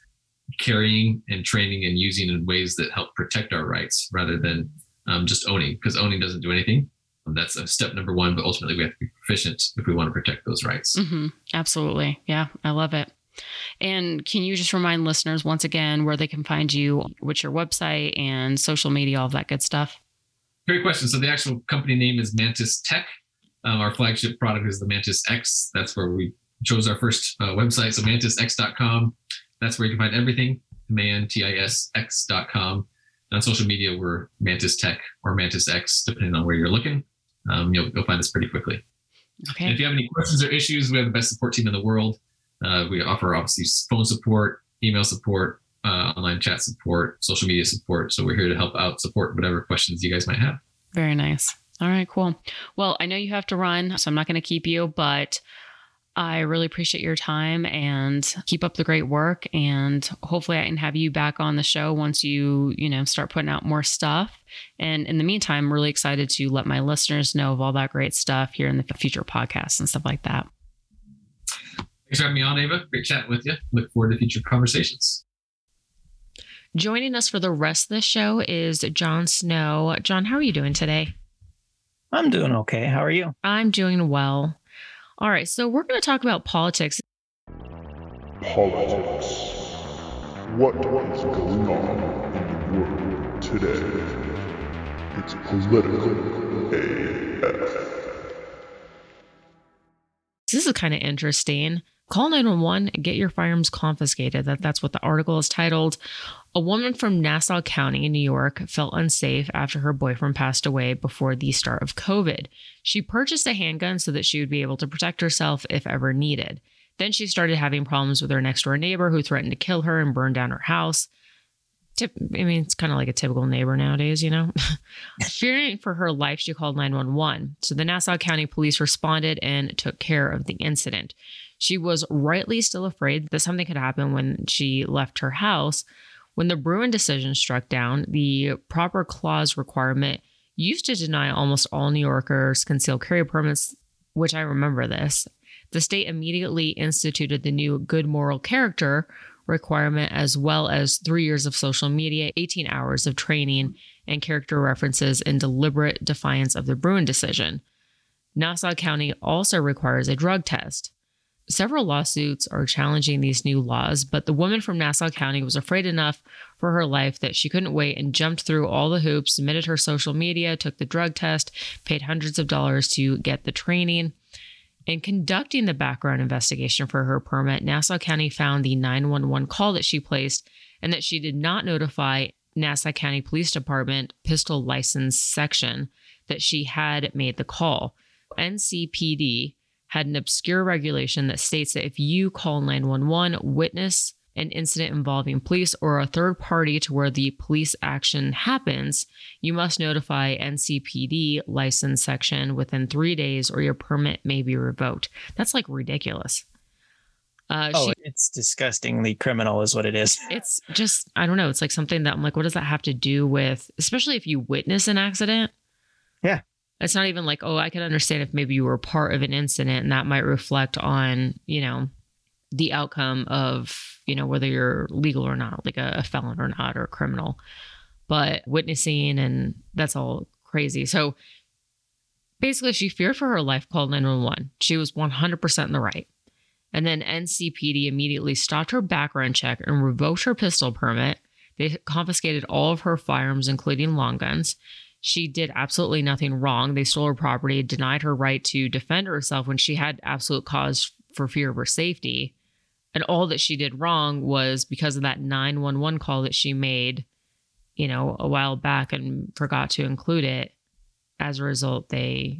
carrying and training and using in ways that help protect our rights rather than um, just owning, because owning doesn't do anything. That's a step number one, but ultimately we have to be proficient if we want to protect those rights. hmm Absolutely. Yeah, I love it. And can you just remind listeners once again where they can find you, what's your website and social media, all of that good stuff? Great question. So the actual company name is Mantis Tech. Um, our flagship product is the Mantis X. That's where we chose our first uh, website. So mantisx.com. That's where you can find everything. M-A-N-T-I-S-X.com. And on social media, we're Mantis Tech or Mantis X, depending on where you're looking. Um, you'll, you'll find us pretty quickly. And Okay. if you have any questions or issues, we have the best support team in the world. Uh, we offer obviously phone support, email support, uh, online chat support, social media support. So we're here to help out, support whatever questions you guys might have. Very nice. All right, cool. Well, I know you have to run, so I'm not going to keep you, but I really appreciate your time and keep up the great work. And hopefully, I can have you back on the show once you, you know, start putting out more stuff. And in the meantime, I'm really excited to let my listeners know of all that great stuff here in the future podcasts and stuff like that. Thanks for having me on, Ava. Great chatting with you. Look forward to future conversations. Joining us for the rest of the show is John Snow. John, how are you doing today? I'm doing okay. How are you? I'm doing well. All right, so we're going to talk about politics. Politics. What is going on in the world today? It's political AF. This is kind of interesting. Call 911 and get your firearms confiscated. That, that's what the article is titled. A woman from Nassau County in New York felt unsafe after her boyfriend passed away before the start of COVID. She purchased a handgun so that she would be able to protect herself if ever needed. Then she started having problems with her next door neighbor who threatened to kill her and burn down her house. Tip, I mean, it's kind of like a typical neighbor nowadays, you know? Fearing for her life, she called 911. So the Nassau County police responded and took care of the incident. She was rightly still afraid that something could happen when she left her house. When the Bruen decision struck down, the proper clause requirement used to deny almost all New Yorkers concealed carry permits, which I remember this. The state immediately instituted the new good moral character requirement, as well as three years of social media, 18 hours of training, and character references in deliberate defiance of the Bruen decision. Nassau County also requires a drug test. Several lawsuits are challenging these new laws, but the woman from Nassau County was afraid enough for her life that she couldn't wait and jumped through all the hoops, submitted her social media, took the drug test, paid hundreds of dollars to get the training. In conducting the background investigation for her permit, Nassau County found the 911 call that she placed and that she did not notify Nassau County Police Department pistol license section that she had made the call. NCPD had an obscure regulation that states that if you call 911, witness an incident involving police or a third party to where the police action happens, you must notify NCPD license section within three days or your permit may be revoked. That's like ridiculous. Uh, oh, she, it's disgustingly criminal, is what it is. It's just, I don't know. It's like something that I'm like, what does that have to do with, especially if you witness an accident? Yeah. It's not even like, oh, I can understand if maybe you were part of an incident and that might reflect on, you know, the outcome of, you know, whether you're legal or not, like a, a felon or not, or a criminal. But witnessing and that's all crazy. So basically, she feared for her life, called 911. She was 100% in the right. And then NCPD immediately stopped her background check and revoked her pistol permit. They confiscated all of her firearms, including long guns. She did absolutely nothing wrong. They stole her property, denied her right to defend herself when she had absolute cause for fear of her safety. And all that she did wrong was because of that 911 call that she made, you know, a while back and forgot to include it. As a result, they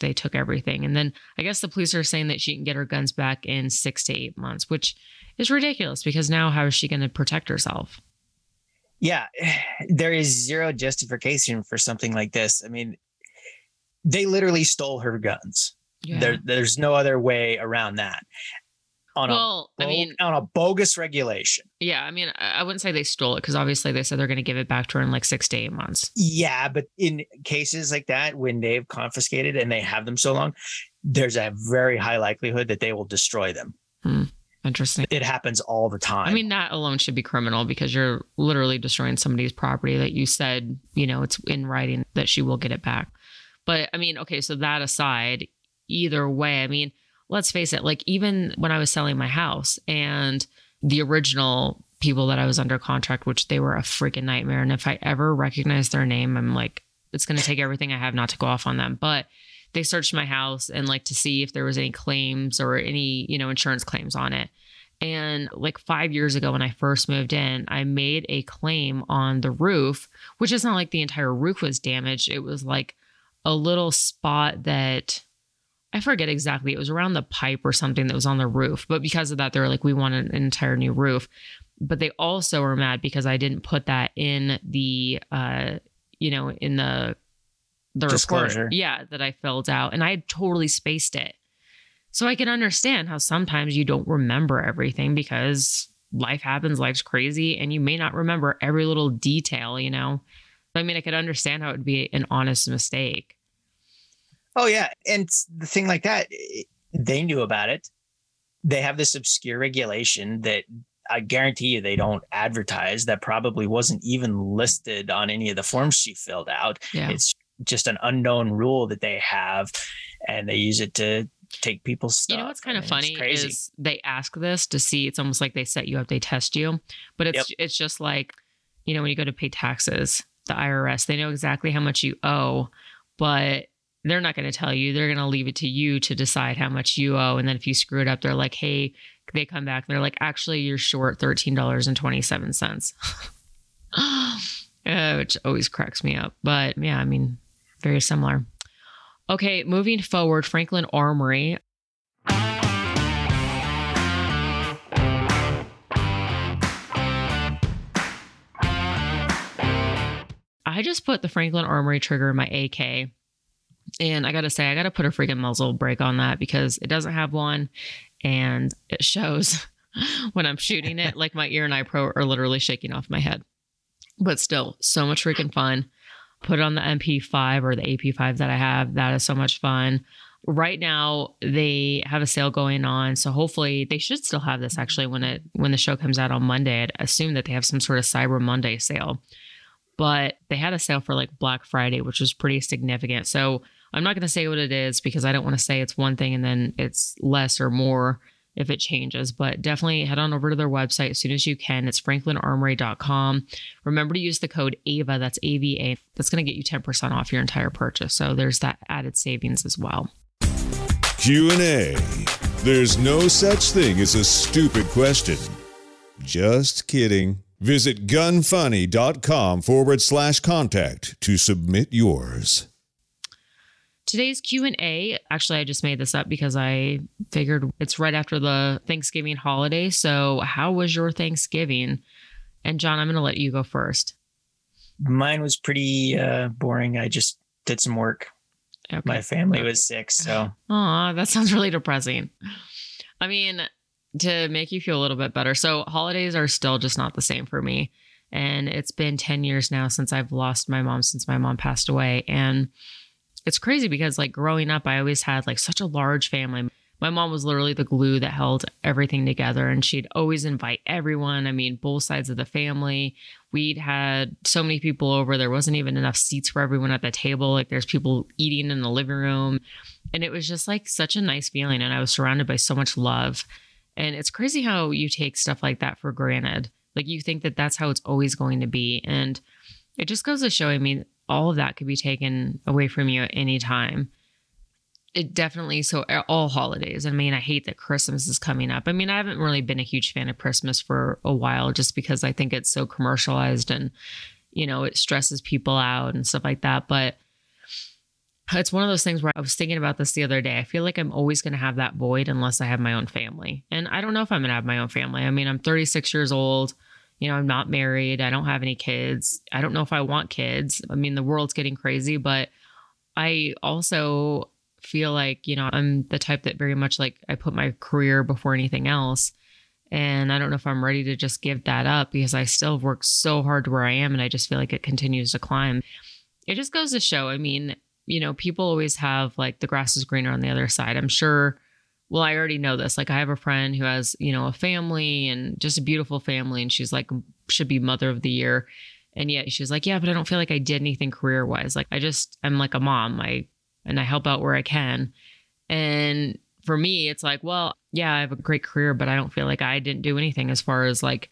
they took everything. And then I guess the police are saying that she can get her guns back in six to eight months, which is ridiculous because now how is she going to protect herself? Yeah, there is zero justification for something like this. I mean, they literally stole her guns. Yeah. There, there's no other way around that. On well, a, I mean, on a bogus regulation. Yeah, I mean, I wouldn't say they stole it because obviously they said they're going to give it back to her in like six to eight months. Yeah, but in cases like that, when they've confiscated and they have them so long, there's a very high likelihood that they will destroy them. Hmm. Interesting. It happens all the time. I mean, that alone should be criminal because you're literally destroying somebody's property that you said, you know, it's in writing that she will get it back. But I mean, okay, so that aside, either way, I mean, let's face it, like even when I was selling my house and the original people that I was under contract, which they were a freaking nightmare. And if I ever recognize their name, I'm like, it's going to take everything I have not to go off on them. But they searched my house and like to see if there was any claims or any, you know, insurance claims on it. And like five years ago, when I first moved in, I made a claim on the roof, which is not like the entire roof was damaged. It was like a little spot that I forget exactly. It was around the pipe or something that was on the roof. But because of that, they were like, we want an entire new roof. But they also were mad because I didn't put that in the, uh, you know, in the the disclosure. Report, yeah, that I filled out, and I had totally spaced it. So I can understand how sometimes you don't remember everything because life happens, life's crazy, and you may not remember every little detail, you know? I mean, I could understand how it would be an honest mistake. Oh, yeah. And the thing like that, they knew about it. They have this obscure regulation that I guarantee you they don't advertise that probably wasn't even listed on any of the forms she filled out. Yeah. It's just an unknown rule that they have and they use it to take people's stuff. You know what's kind of funny is they ask this to see it's almost like they set you up, they test you. But it's yep. it's just like, you know, when you go to pay taxes, the IRS, they know exactly how much you owe, but they're not going to tell you. They're going to leave it to you to decide how much you owe. And then if you screw it up, they're like, hey, they come back and they're like, actually, you're short $13.27. uh, which always cracks me up. But yeah, I mean, very similar. Okay, moving forward, Franklin Armory. I just put the Franklin Armory trigger in my AK. And I got to say, I got to put a freaking muzzle brake on that because it doesn't have one. And it shows when I'm shooting it. Like my ear and eye pro are literally shaking off my head. But still, so much freaking fun put it on the MP5 or the AP5 that I have. That is so much fun. Right now they have a sale going on, so hopefully they should still have this actually when it when the show comes out on Monday. I'd assume that they have some sort of Cyber Monday sale. But they had a sale for like Black Friday, which was pretty significant. So I'm not going to say what it is because I don't want to say it's one thing and then it's less or more if it changes. But definitely head on over to their website as soon as you can. It's franklinarmory.com. Remember to use the code AVA, that's AVA. That's going to get you 10% off your entire purchase. So there's that added savings as well. Q&A. There's no such thing as a stupid question. Just kidding. Visit gunfunny.com forward slash contact to submit yours. Today's Q&A, actually I just made this up because I figured it's right after the Thanksgiving holiday. So, how was your Thanksgiving? And John, I'm going to let you go first. Mine was pretty uh, boring. I just did some work. Okay. My family was sick, so. Aw, that sounds really depressing. I mean, to make you feel a little bit better. So, holidays are still just not the same for me. And it's been 10 years now since I've lost my mom, since my mom passed away. And it's crazy because like growing up, I always had like such a large family. My mom was literally the glue that held everything together, and she'd always invite everyone. I mean, both sides of the family. We'd had so many people over, there wasn't even enough seats for everyone at the table. Like, there's people eating in the living room. And it was just like such a nice feeling. And I was surrounded by so much love. And it's crazy how you take stuff like that for granted. Like, you think that that's how it's always going to be. And it just goes to show, I mean, all of that could be taken away from you at any time. It definitely so all holidays. I mean, I hate that Christmas is coming up. I mean, I haven't really been a huge fan of Christmas for a while just because I think it's so commercialized and you know, it stresses people out and stuff like that, but it's one of those things where I was thinking about this the other day. I feel like I'm always going to have that void unless I have my own family. And I don't know if I'm going to have my own family. I mean, I'm 36 years old. You know, I'm not married. I don't have any kids. I don't know if I want kids. I mean, the world's getting crazy, but I also feel like, you know, I'm the type that very much like I put my career before anything else. And I don't know if I'm ready to just give that up because I still worked so hard where I am and I just feel like it continues to climb. It just goes to show, I mean, you know, people always have like the grass is greener on the other side. I'm sure well, I already know this. Like, I have a friend who has, you know, a family and just a beautiful family, and she's like, should be mother of the year. And yet she's like, yeah, but I don't feel like I did anything career wise. Like, I just, I'm like a mom. I, and I help out where I can. And for me, it's like, well, yeah, I have a great career, but I don't feel like I didn't do anything as far as like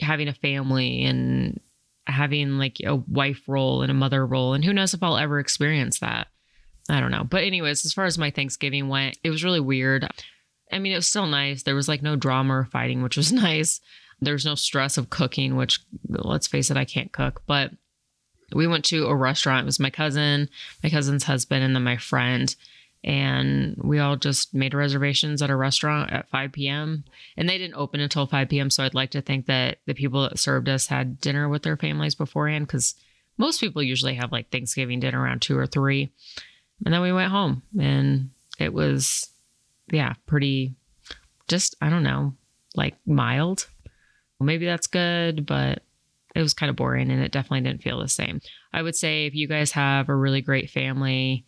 having a family and having like a wife role and a mother role. And who knows if I'll ever experience that. I don't know. But anyways, as far as my Thanksgiving went, it was really weird. I mean, it was still nice. There was like no drama or fighting, which was nice. There was no stress of cooking, which let's face it, I can't cook. But we went to a restaurant. It was my cousin, my cousin's husband, and then my friend. And we all just made reservations at a restaurant at 5 p.m. And they didn't open until 5 p.m. So I'd like to think that the people that served us had dinner with their families beforehand because most people usually have like Thanksgiving dinner around two or three. And then we went home and it was, yeah, pretty just, I don't know, like mild. Well, maybe that's good, but it was kind of boring and it definitely didn't feel the same. I would say if you guys have a really great family,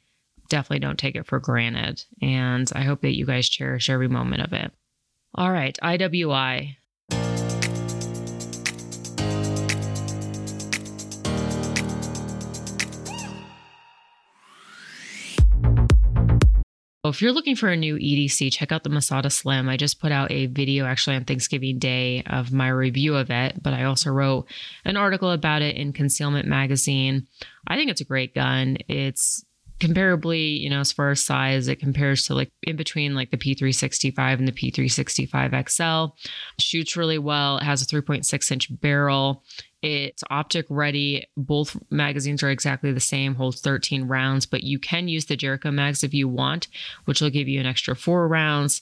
definitely don't take it for granted. And I hope that you guys cherish every moment of it. All right, IWI. If you're looking for a new EDC, check out the Masada Slim. I just put out a video actually on Thanksgiving Day of my review of it, but I also wrote an article about it in Concealment Magazine. I think it's a great gun. It's comparably, you know, as far as size, it compares to like in between like the P365 and the P365 XL. Shoots really well. It has a 3.6 inch barrel. It's optic ready. Both magazines are exactly the same, holds 13 rounds, but you can use the Jericho mags if you want, which will give you an extra four rounds.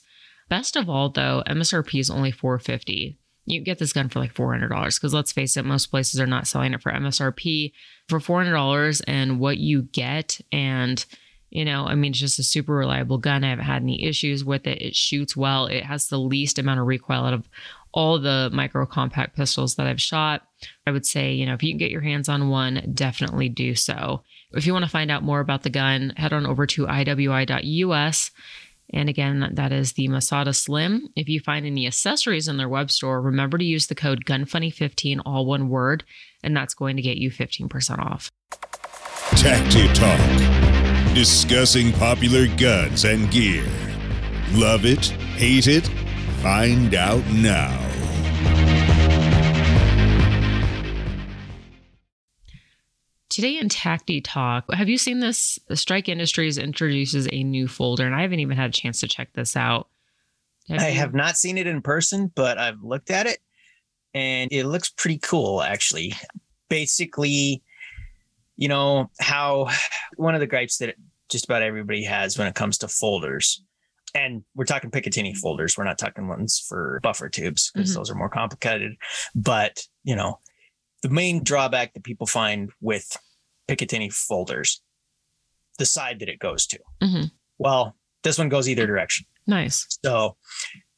Best of all, though, MSRP is only 450 you get this gun for like $400 because let's face it, most places are not selling it for MSRP for $400 and what you get. And, you know, I mean, it's just a super reliable gun. I haven't had any issues with it. It shoots well. It has the least amount of recoil out of all the micro compact pistols that I've shot. I would say, you know, if you can get your hands on one, definitely do so. If you want to find out more about the gun, head on over to iwi.us. And again, that is the Masada Slim. If you find any accessories in their web store, remember to use the code GUNFUNNY15, all one word, and that's going to get you 15% off. Tacti Talk. discussing popular guns and gear. Love it? Hate it? Find out now. Today in Tacti Talk, have you seen this? Strike Industries introduces a new folder, and I haven't even had a chance to check this out. Have I you? have not seen it in person, but I've looked at it and it looks pretty cool, actually. Basically, you know, how one of the gripes that just about everybody has when it comes to folders, and we're talking Picatinny folders, we're not talking ones for buffer tubes because mm-hmm. those are more complicated. But, you know, the main drawback that people find with Picatinny folders, the side that it goes to. Mm-hmm. Well, this one goes either direction. Nice. So,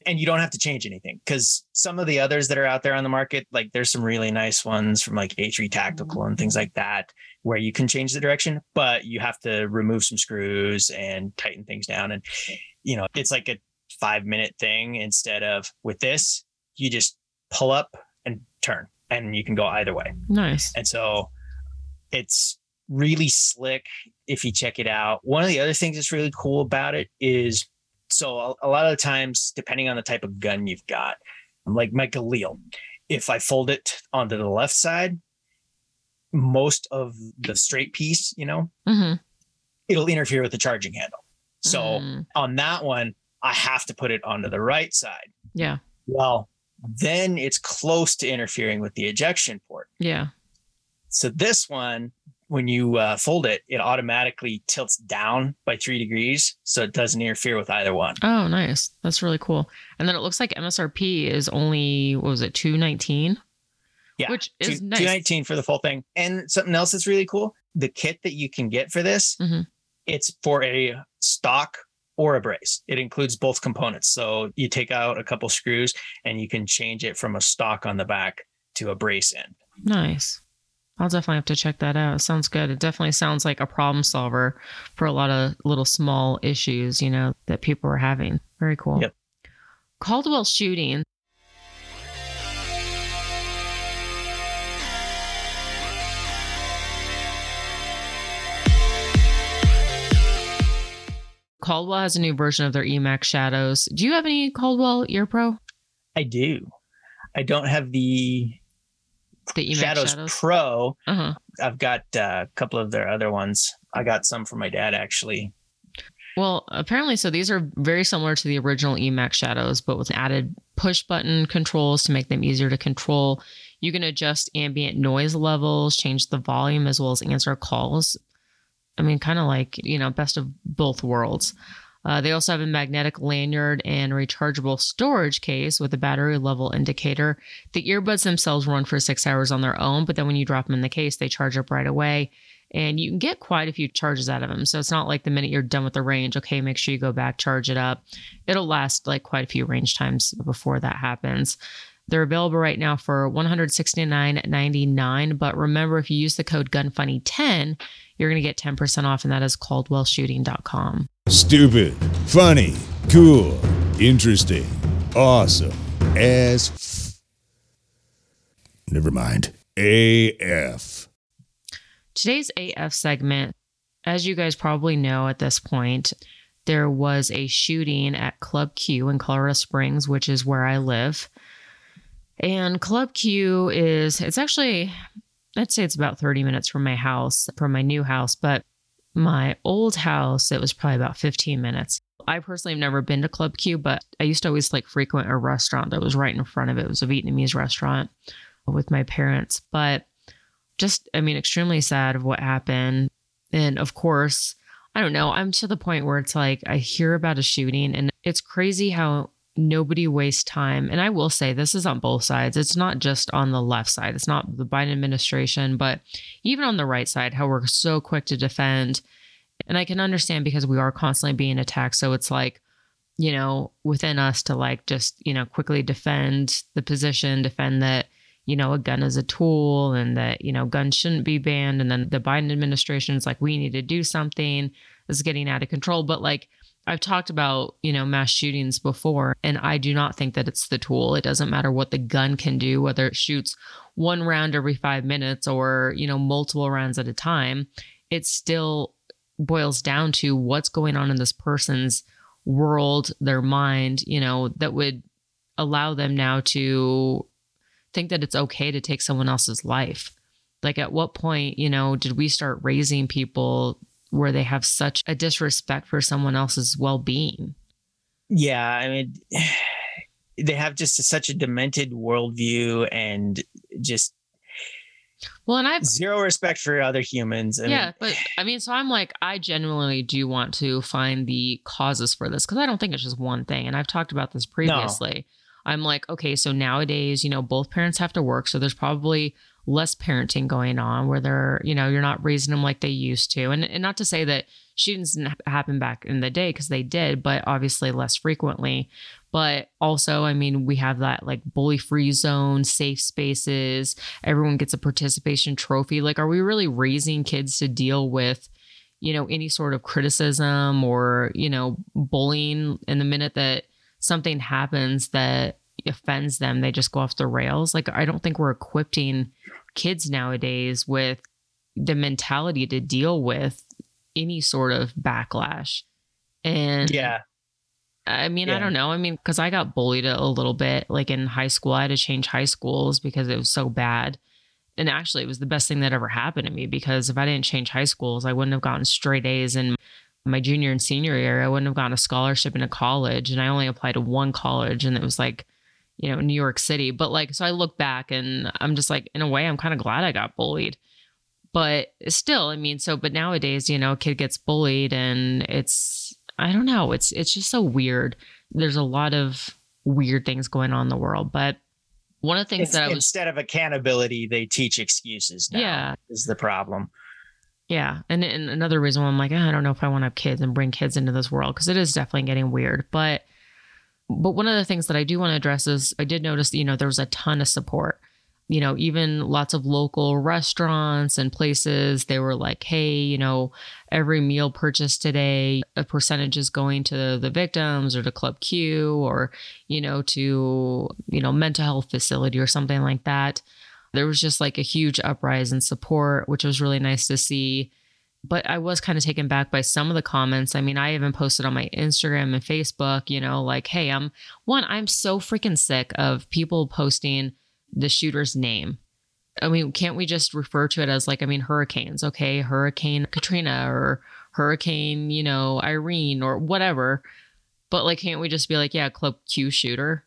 and you don't have to change anything because some of the others that are out there on the market, like there's some really nice ones from like A3 Tactical and things like that, where you can change the direction, but you have to remove some screws and tighten things down. And, you know, it's like a five minute thing instead of with this, you just pull up and turn and you can go either way. Nice. And so it's really slick if you check it out. One of the other things that's really cool about it is so a, lot of the times, depending on the type of gun you've got, I'm like my Galil, if I fold it onto the left side, most of the straight piece, you know, mm-hmm. it'll interfere with the charging handle. So mm. on that one, I have to put it onto the right side. Yeah. Well, then it's close to interfering with the ejection port. Yeah. So this one, when you uh, fold it, it automatically tilts down by three degrees, so it doesn't interfere with either one. Oh, nice! That's really cool. And then it looks like MSRP is only what was it, two nineteen? Yeah, which is two, nice. Two nineteen for the full thing. And something else that's really cool: the kit that you can get for this, mm-hmm. it's for a stock or a brace. It includes both components. So you take out a couple screws and you can change it from a stock on the back to a brace end. Nice. I'll definitely have to check that out. It sounds good. It definitely sounds like a problem solver for a lot of little small issues, you know, that people are having. Very cool. Yep. Caldwell shooting. Caldwell has a new version of their EMAX shadows. Do you have any Caldwell Ear Pro? I do. I don't have the the Shadows, Shadows, Pro. Uh-huh. I've got uh, a couple of their other ones. I got some for my dad actually. Well, apparently, so these are very similar to the original EMAX Shadows, but with added push button controls to make them easier to control. You can adjust ambient noise levels, change the volume, as well as answer calls. I mean, kind of like, you know, best of both worlds. Uh, they also have a magnetic lanyard and rechargeable storage case with a battery level indicator. The earbuds themselves run for six hours on their own, but then when you drop them in the case, they charge up right away. And you can get quite a few charges out of them. So it's not like the minute you're done with the range, okay, make sure you go back, charge it up. It'll last like quite a few range times before that happens. They're available right now for $169.99. But remember, if you use the code GUNFUNNY10, you're going to get 10% off, and that is caldwellshooting.com. Stupid, funny, cool, interesting, awesome, as. F- Never mind. AF. Today's AF segment, as you guys probably know at this point, there was a shooting at Club Q in Colorado Springs, which is where I live. And Club Q is, it's actually I'd say it's about 30 minutes from my house, from my new house, but my old house, it was probably about 15 minutes. I personally have never been to Club Q, but I used to always like frequent a restaurant that was right in front of it. It was a Vietnamese restaurant with my parents, but just, I mean, extremely sad of what happened. And of course, I don't know, I'm to the point where it's like I hear about a shooting and it's crazy how nobody wastes time. And I will say this is on both sides. It's not just on the left side, it's not the Biden administration, but even on the right side, how we're so quick to defend. And I can understand because we are constantly being attacked. So it's like, you know, within us to like just, you know, quickly defend the position, defend that, you know, a gun is a tool and that, you know, guns shouldn't be banned. And then the Biden administration is like, we need to do something. This is getting out of control. But like, I've talked about, you know, mass shootings before, and I do not think that it's the tool. It doesn't matter what the gun can do, whether it shoots one round every five minutes or, you know, multiple rounds at a time. It's still boils down to what's going on in this person's world, their mind, you know, that would allow them now to think that it's okay to take someone else's life. Like, at what point, you know, did we start raising people where they have such a disrespect for someone else's well being? Yeah. I mean, they have just a, such a demented worldview and just well, and I've zero respect for other humans. I yeah, mean, but I mean, so I'm like, I genuinely do want to find the causes for this because I don't think it's just one thing. And I've talked about this previously. No. I'm like, okay, so nowadays, you know, both parents have to work. So there's probably less parenting going on where they're, you know, you're not raising them like they used to. And, and not to say that shootings didn't happen back in the day because they did, but obviously less frequently. But also, I mean, we have that like bully free zone, safe spaces, everyone gets a participation trophy. Like, are we really raising kids to deal with, you know, any sort of criticism or, you know, bullying in the minute that something happens that offends them, they just go off the rails? Like, I don't think we're equipping kids nowadays with the mentality to deal with any sort of backlash. And yeah, I mean, Yeah. I don't know. I mean, because I got bullied a, a little bit, like in high school. I had to change high schools because it was so bad. And actually, it was the best thing that ever happened to me because if I didn't change high schools, I wouldn't have gotten straight A's in my junior and senior year. I wouldn't have gotten a scholarship into college. And I only applied to one college, and it was like, you know, New York City. But like, so I look back and I'm just like, in a way, I'm kind of glad I got bullied. But still, I mean, so, but nowadays, you know, a kid gets bullied and it's, I don't know. It's it's just so weird. There's a lot of weird things going on in the world, but one of the things It's- that I was instead of accountability, they teach excuses. Now, Yeah. is the problem. yeah, and, and another reason why I'm like "Ah, I don't know if I want to have kids and bring kids into this world because it is definitely getting weird. But but one of the things that I do want to address is I did notice you know there was a ton of support. You know, even lots of local restaurants and places, they were like, hey, you know, every meal purchased today, a percentage is going to the victims or to Club Q or, you know, to, you know, mental health facility or something like that. There was just like a huge uprise in support, which was really nice to see. But I was kind of taken back by some of the comments. I mean, I even posted on my Instagram and Facebook, you know, like, hey, I'm one, I'm so freaking sick of people posting the shooter's name. I mean, can't we just refer to it as like, I mean, hurricanes, okay? Hurricane Katrina or Hurricane, you know, Irene or whatever. But like, can't we just be like, yeah, Club Q shooter?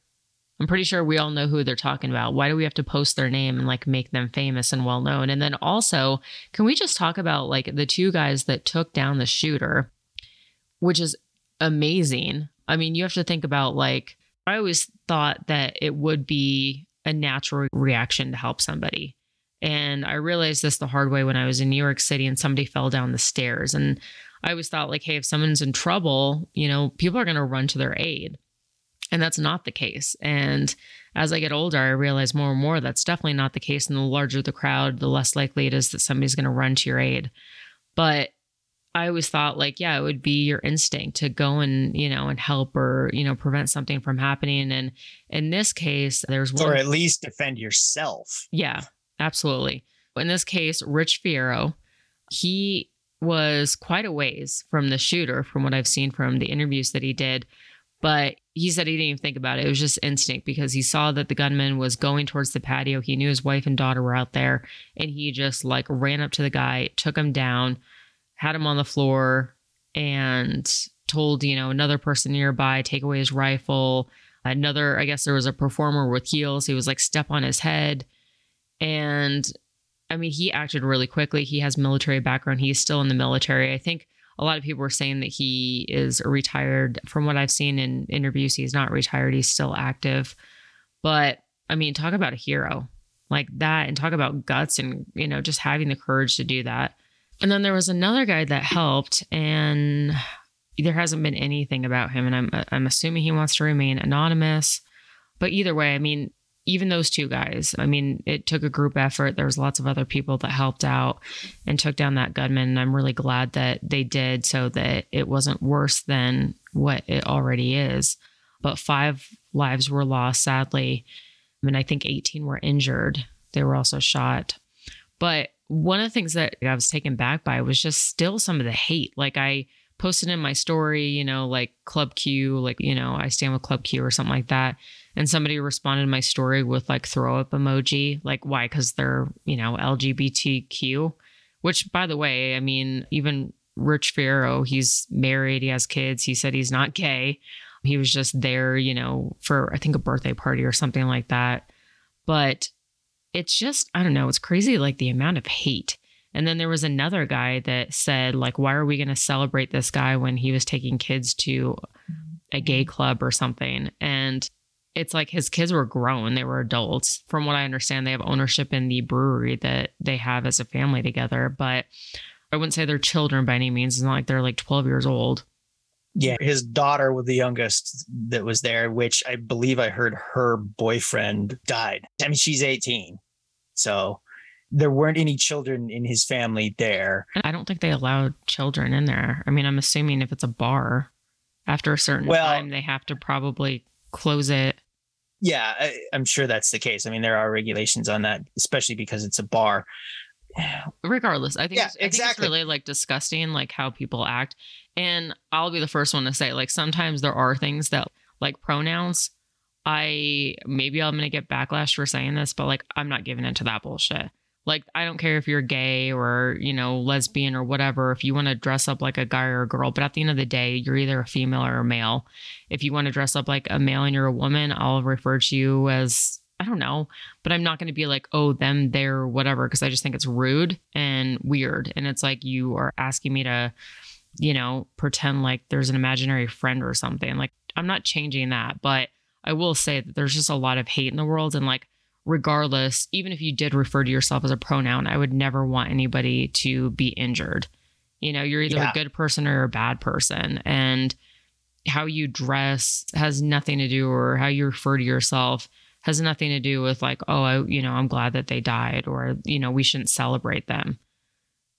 I'm pretty sure we all know who they're talking about. Why do we have to post their name and like make them famous and well known? And then also, can we just talk about like the two guys that took down the shooter, which is amazing? I mean, you have to think about like, I always thought that it would be a natural reaction to help somebody. And I realized this the hard way when I was in New York City and somebody fell down the stairs. And I always thought, like, hey, if someone's in trouble, you know, people are going to run to their aid. And that's not the case. And as I get older, I realize more and more that's definitely not the case. And the larger the crowd, the less likely it is that somebody's going to run to your aid. But I always thought, like, yeah, it would be your instinct to go and, you know, and help or, you know, prevent something from happening. And in this case, there's one. Or at least defend yourself. Yeah, absolutely. In this case, Rich Fierro, he was quite a ways from the shooter, from what I've seen from the interviews that he did. But he said he didn't even think about it. It was just instinct because he saw that the gunman was going towards the patio. He knew his wife and daughter were out there, and he just like ran up to the guy, took him down, had him on the floor, and told, you know, another person nearby, take away his rifle. Another, I guess there was a performer with heels. He was like, step on his head. And I mean, he acted really quickly. He has military background. He's still in the military. I think a lot of people were saying that he hmm. is retired. From what I've seen in interviews, he's not retired. He's still active. But I mean, talk about a hero like that and talk about guts and, you know, just having the courage to do that. And then there was another guy that helped and there hasn't been anything about him and I'm I'm assuming he wants to remain anonymous. But either way, I mean, even those two guys, I mean, it took a group effort. There was lots of other people that helped out and took down that gunman. And I'm really glad that they did so that it wasn't worse than what it already is. But five lives were lost, sadly. I mean, I think 18 were injured. They were also shot. But one of the things that I was taken back by was just still some of the hate. Like I posted in my story, you know, like Club Q, like, you know, I stand with Club Q or something like that. And somebody responded to my story with like throw up emoji. Like, why? Because they're, you know, LGBTQ, which by the way, I mean, even Rich Fierro, he's married, he has kids. He said he's not gay. He was just there, you know, for I think a birthday party or something like that. But it's just, I don't know, it's crazy like the amount of hate. And then there was another guy that said, like, why are we going to celebrate this guy when he was taking kids to a gay mm-hmm. club or something? And it's like his kids were grown, they were adults. From what I understand, they have ownership in the brewery that they have as a family together. But I wouldn't say they're children by any means. It's not like they're like 12 years old. Yeah, his daughter was the youngest that was there, which I believe I heard her boyfriend died. I mean, she's 18. So there weren't any children in his family there. I don't think they allowed children in there. I mean, I'm assuming if it's a bar, after a certain well, time, they have to probably close it. Yeah, I, I'm sure that's the case. I mean, there are regulations on that, especially because it's a bar. Regardless, I think, yeah, exactly. I think it's really like disgusting, like how people act. And I'll be the first one to say, like, sometimes there are things that, like pronouns, I maybe I'm gonna get backlash for saying this, but like, I'm not giving into that bullshit. Like, I don't care if you're gay or, you know, lesbian or whatever, if you want to dress up like a guy or a girl, but at the end of the day, you're either a female or a male. If you want to dress up like a male and you're a woman, I'll refer to you as, I don't know, but I'm not going to be like, oh, them, they're whatever, because I just think it's rude and weird. And it's like you are asking me to, you know, pretend like there's an imaginary friend or something. Like, I'm not changing that, but I will say that there's just a lot of hate in the world. And like, regardless, even if you did refer to yourself as a pronoun, I would never want anybody to be injured. You know, you're either yeah. a good person or a bad person. And how you dress has nothing to do, or how you refer to yourself has nothing to do with like, oh, I, you know, I'm glad that they died, or, you know, we shouldn't celebrate them.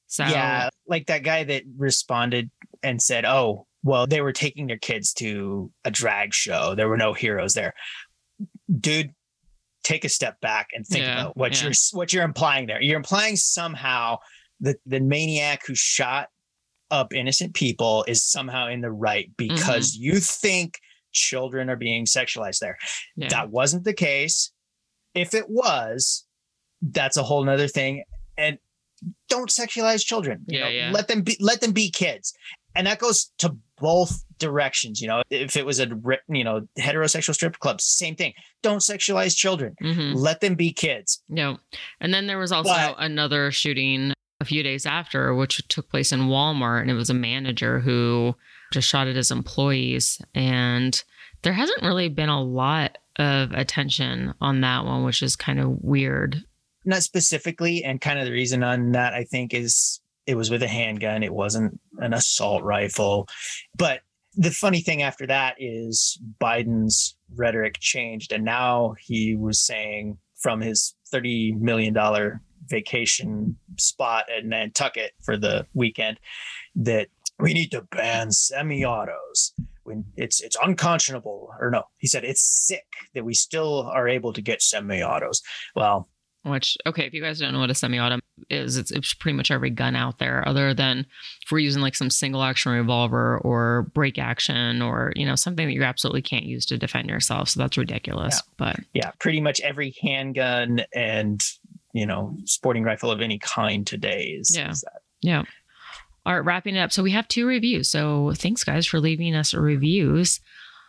So, yeah, like that guy that responded and said, oh, well, they were taking their kids to a drag show. There were no heroes there. Dude, take a step back and think yeah, about what yeah. you're what you're implying there. You're implying somehow that the maniac who shot up innocent people is somehow in the right because mm-hmm. you think children are being sexualized there. Yeah. That wasn't the case. If it was, that's a whole nother thing. And don't sexualize children. You yeah, know, yeah. let them be let them be kids. And that goes to both directions. You know, if it was a you know heterosexual strip club, same thing. Don't sexualize children. Mm-hmm. Let them be kids. No. And then there was also but, another shooting a few days after, which took place in Walmart, and it was a manager who just shot at his employees. And there hasn't really been a lot of attention on that one, which is kind of weird. Not specifically, and kind of the reason on that I think is it was with a handgun. It wasn't an assault rifle. But the funny thing after that is Biden's rhetoric changed. And now he was saying from his $30 million vacation spot at Nantucket for the weekend that we need to ban semi-autos when it's it's unconscionable or no he said it's sick that we still are able to get semi-autos well which, okay, if you guys don't know what a semi-auto is, it's, it's pretty much every gun out there, other than if we're using like some single action revolver or break action or you know something that you absolutely can't use to defend yourself. So that's ridiculous. Yeah. But yeah, pretty much every handgun and you know sporting rifle of any kind today is, yeah. Is that. Yeah. All right, wrapping it up. So we have two reviews. So thanks guys for leaving us reviews.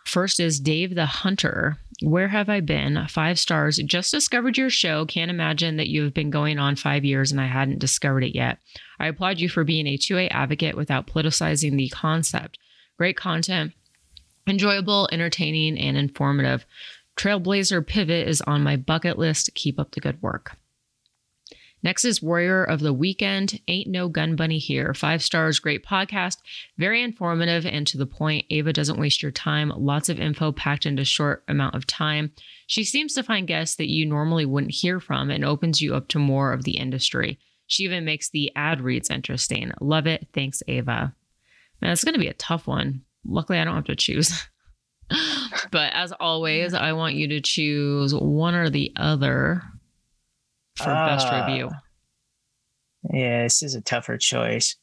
First is Dave the Hunter. Where have I been? Five stars. Just discovered your show. Can't imagine that you have been going on five years and I hadn't discovered it yet. I applaud you for being a 2A advocate without politicizing the concept. Great content, enjoyable, entertaining, and informative. Trailblazer Pivot is on my bucket list. Keep up the good work. Next is Warrior of the Weekend. Ain't no gun bunny here. Five stars, great podcast, very informative and to the point. Ava doesn't waste your time. Lots of info packed into short amount of time. She seems to find guests that you normally wouldn't hear from and opens you up to more of the industry. She even makes the ad reads interesting. Love it. Thanks, Ava. Man, it's going to be a tough one. Luckily, I don't have to choose. but as always, I want you to choose one or the other for uh, best review? Yeah, this is a tougher choice.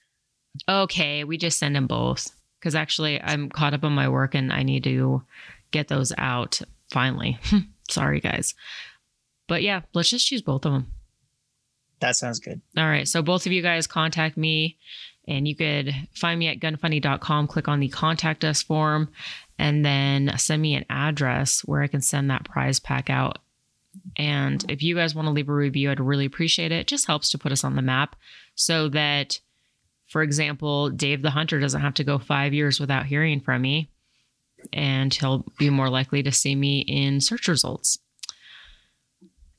Okay, we just send them both because actually I'm caught up on my work and I need to get those out finally. Sorry, guys. But yeah, let's just choose both of them. That sounds good. All right. So both of you guys contact me and you could find me at gunfunny.com, click on the contact us form, and then send me an address where I can send that prize pack out. And if you guys want to leave a review, I'd really appreciate it. It just helps to put us on the map so that, for example, Dave the Hunter doesn't have to go five years without hearing from me. And he'll be more likely to see me in search results.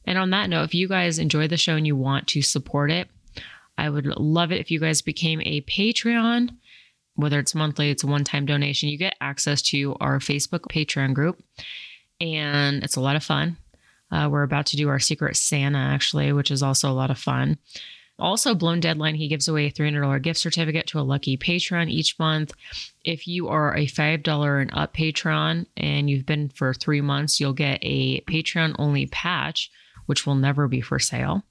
And on that note, if you guys enjoy the show and you want to support it, I would love it if you guys became a Patreon, whether it's monthly, it's a one time donation. You get access to our Facebook Patreon group, and it's a lot of fun. Uh, we're about to do our Secret Santa, actually, which is also a lot of fun. Also, Blown Deadline, he gives away a $300 gift certificate to a lucky patron each month. If you are a $5 and up patron and you've been for three months, you'll get a Patreon only patch which will never be for sale.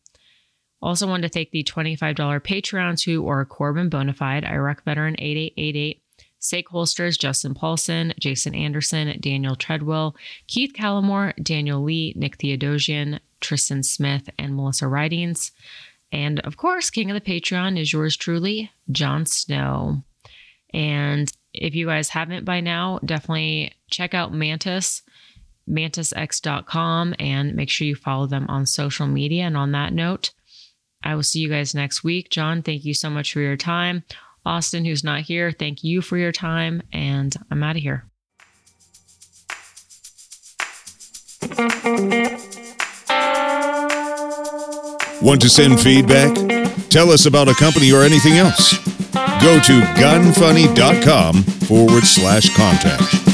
Also, wanted to thank the $25 Patreons who are Corbin Bonafide, Iraq Veteran 8888, Sake Holsters, Justin Paulson, Jason Anderson, Daniel Treadwell, Keith Callamore, Daniel Lee, Nick Theodosian, Tristan Smith, and Melissa Ridings. And of course, King of the Patreon is yours truly, Jon Snow. And if you guys haven't by now, definitely check out Mantis mantisx.com and make sure you follow them on social media. And on that note, I will see you guys next week. John, thank you so much for your time. Austin, who's not here, thank you for your time. And I'm out of here. Want to send feedback? Tell us about a company or anything else. Go to gunfunny.com forward slash contact.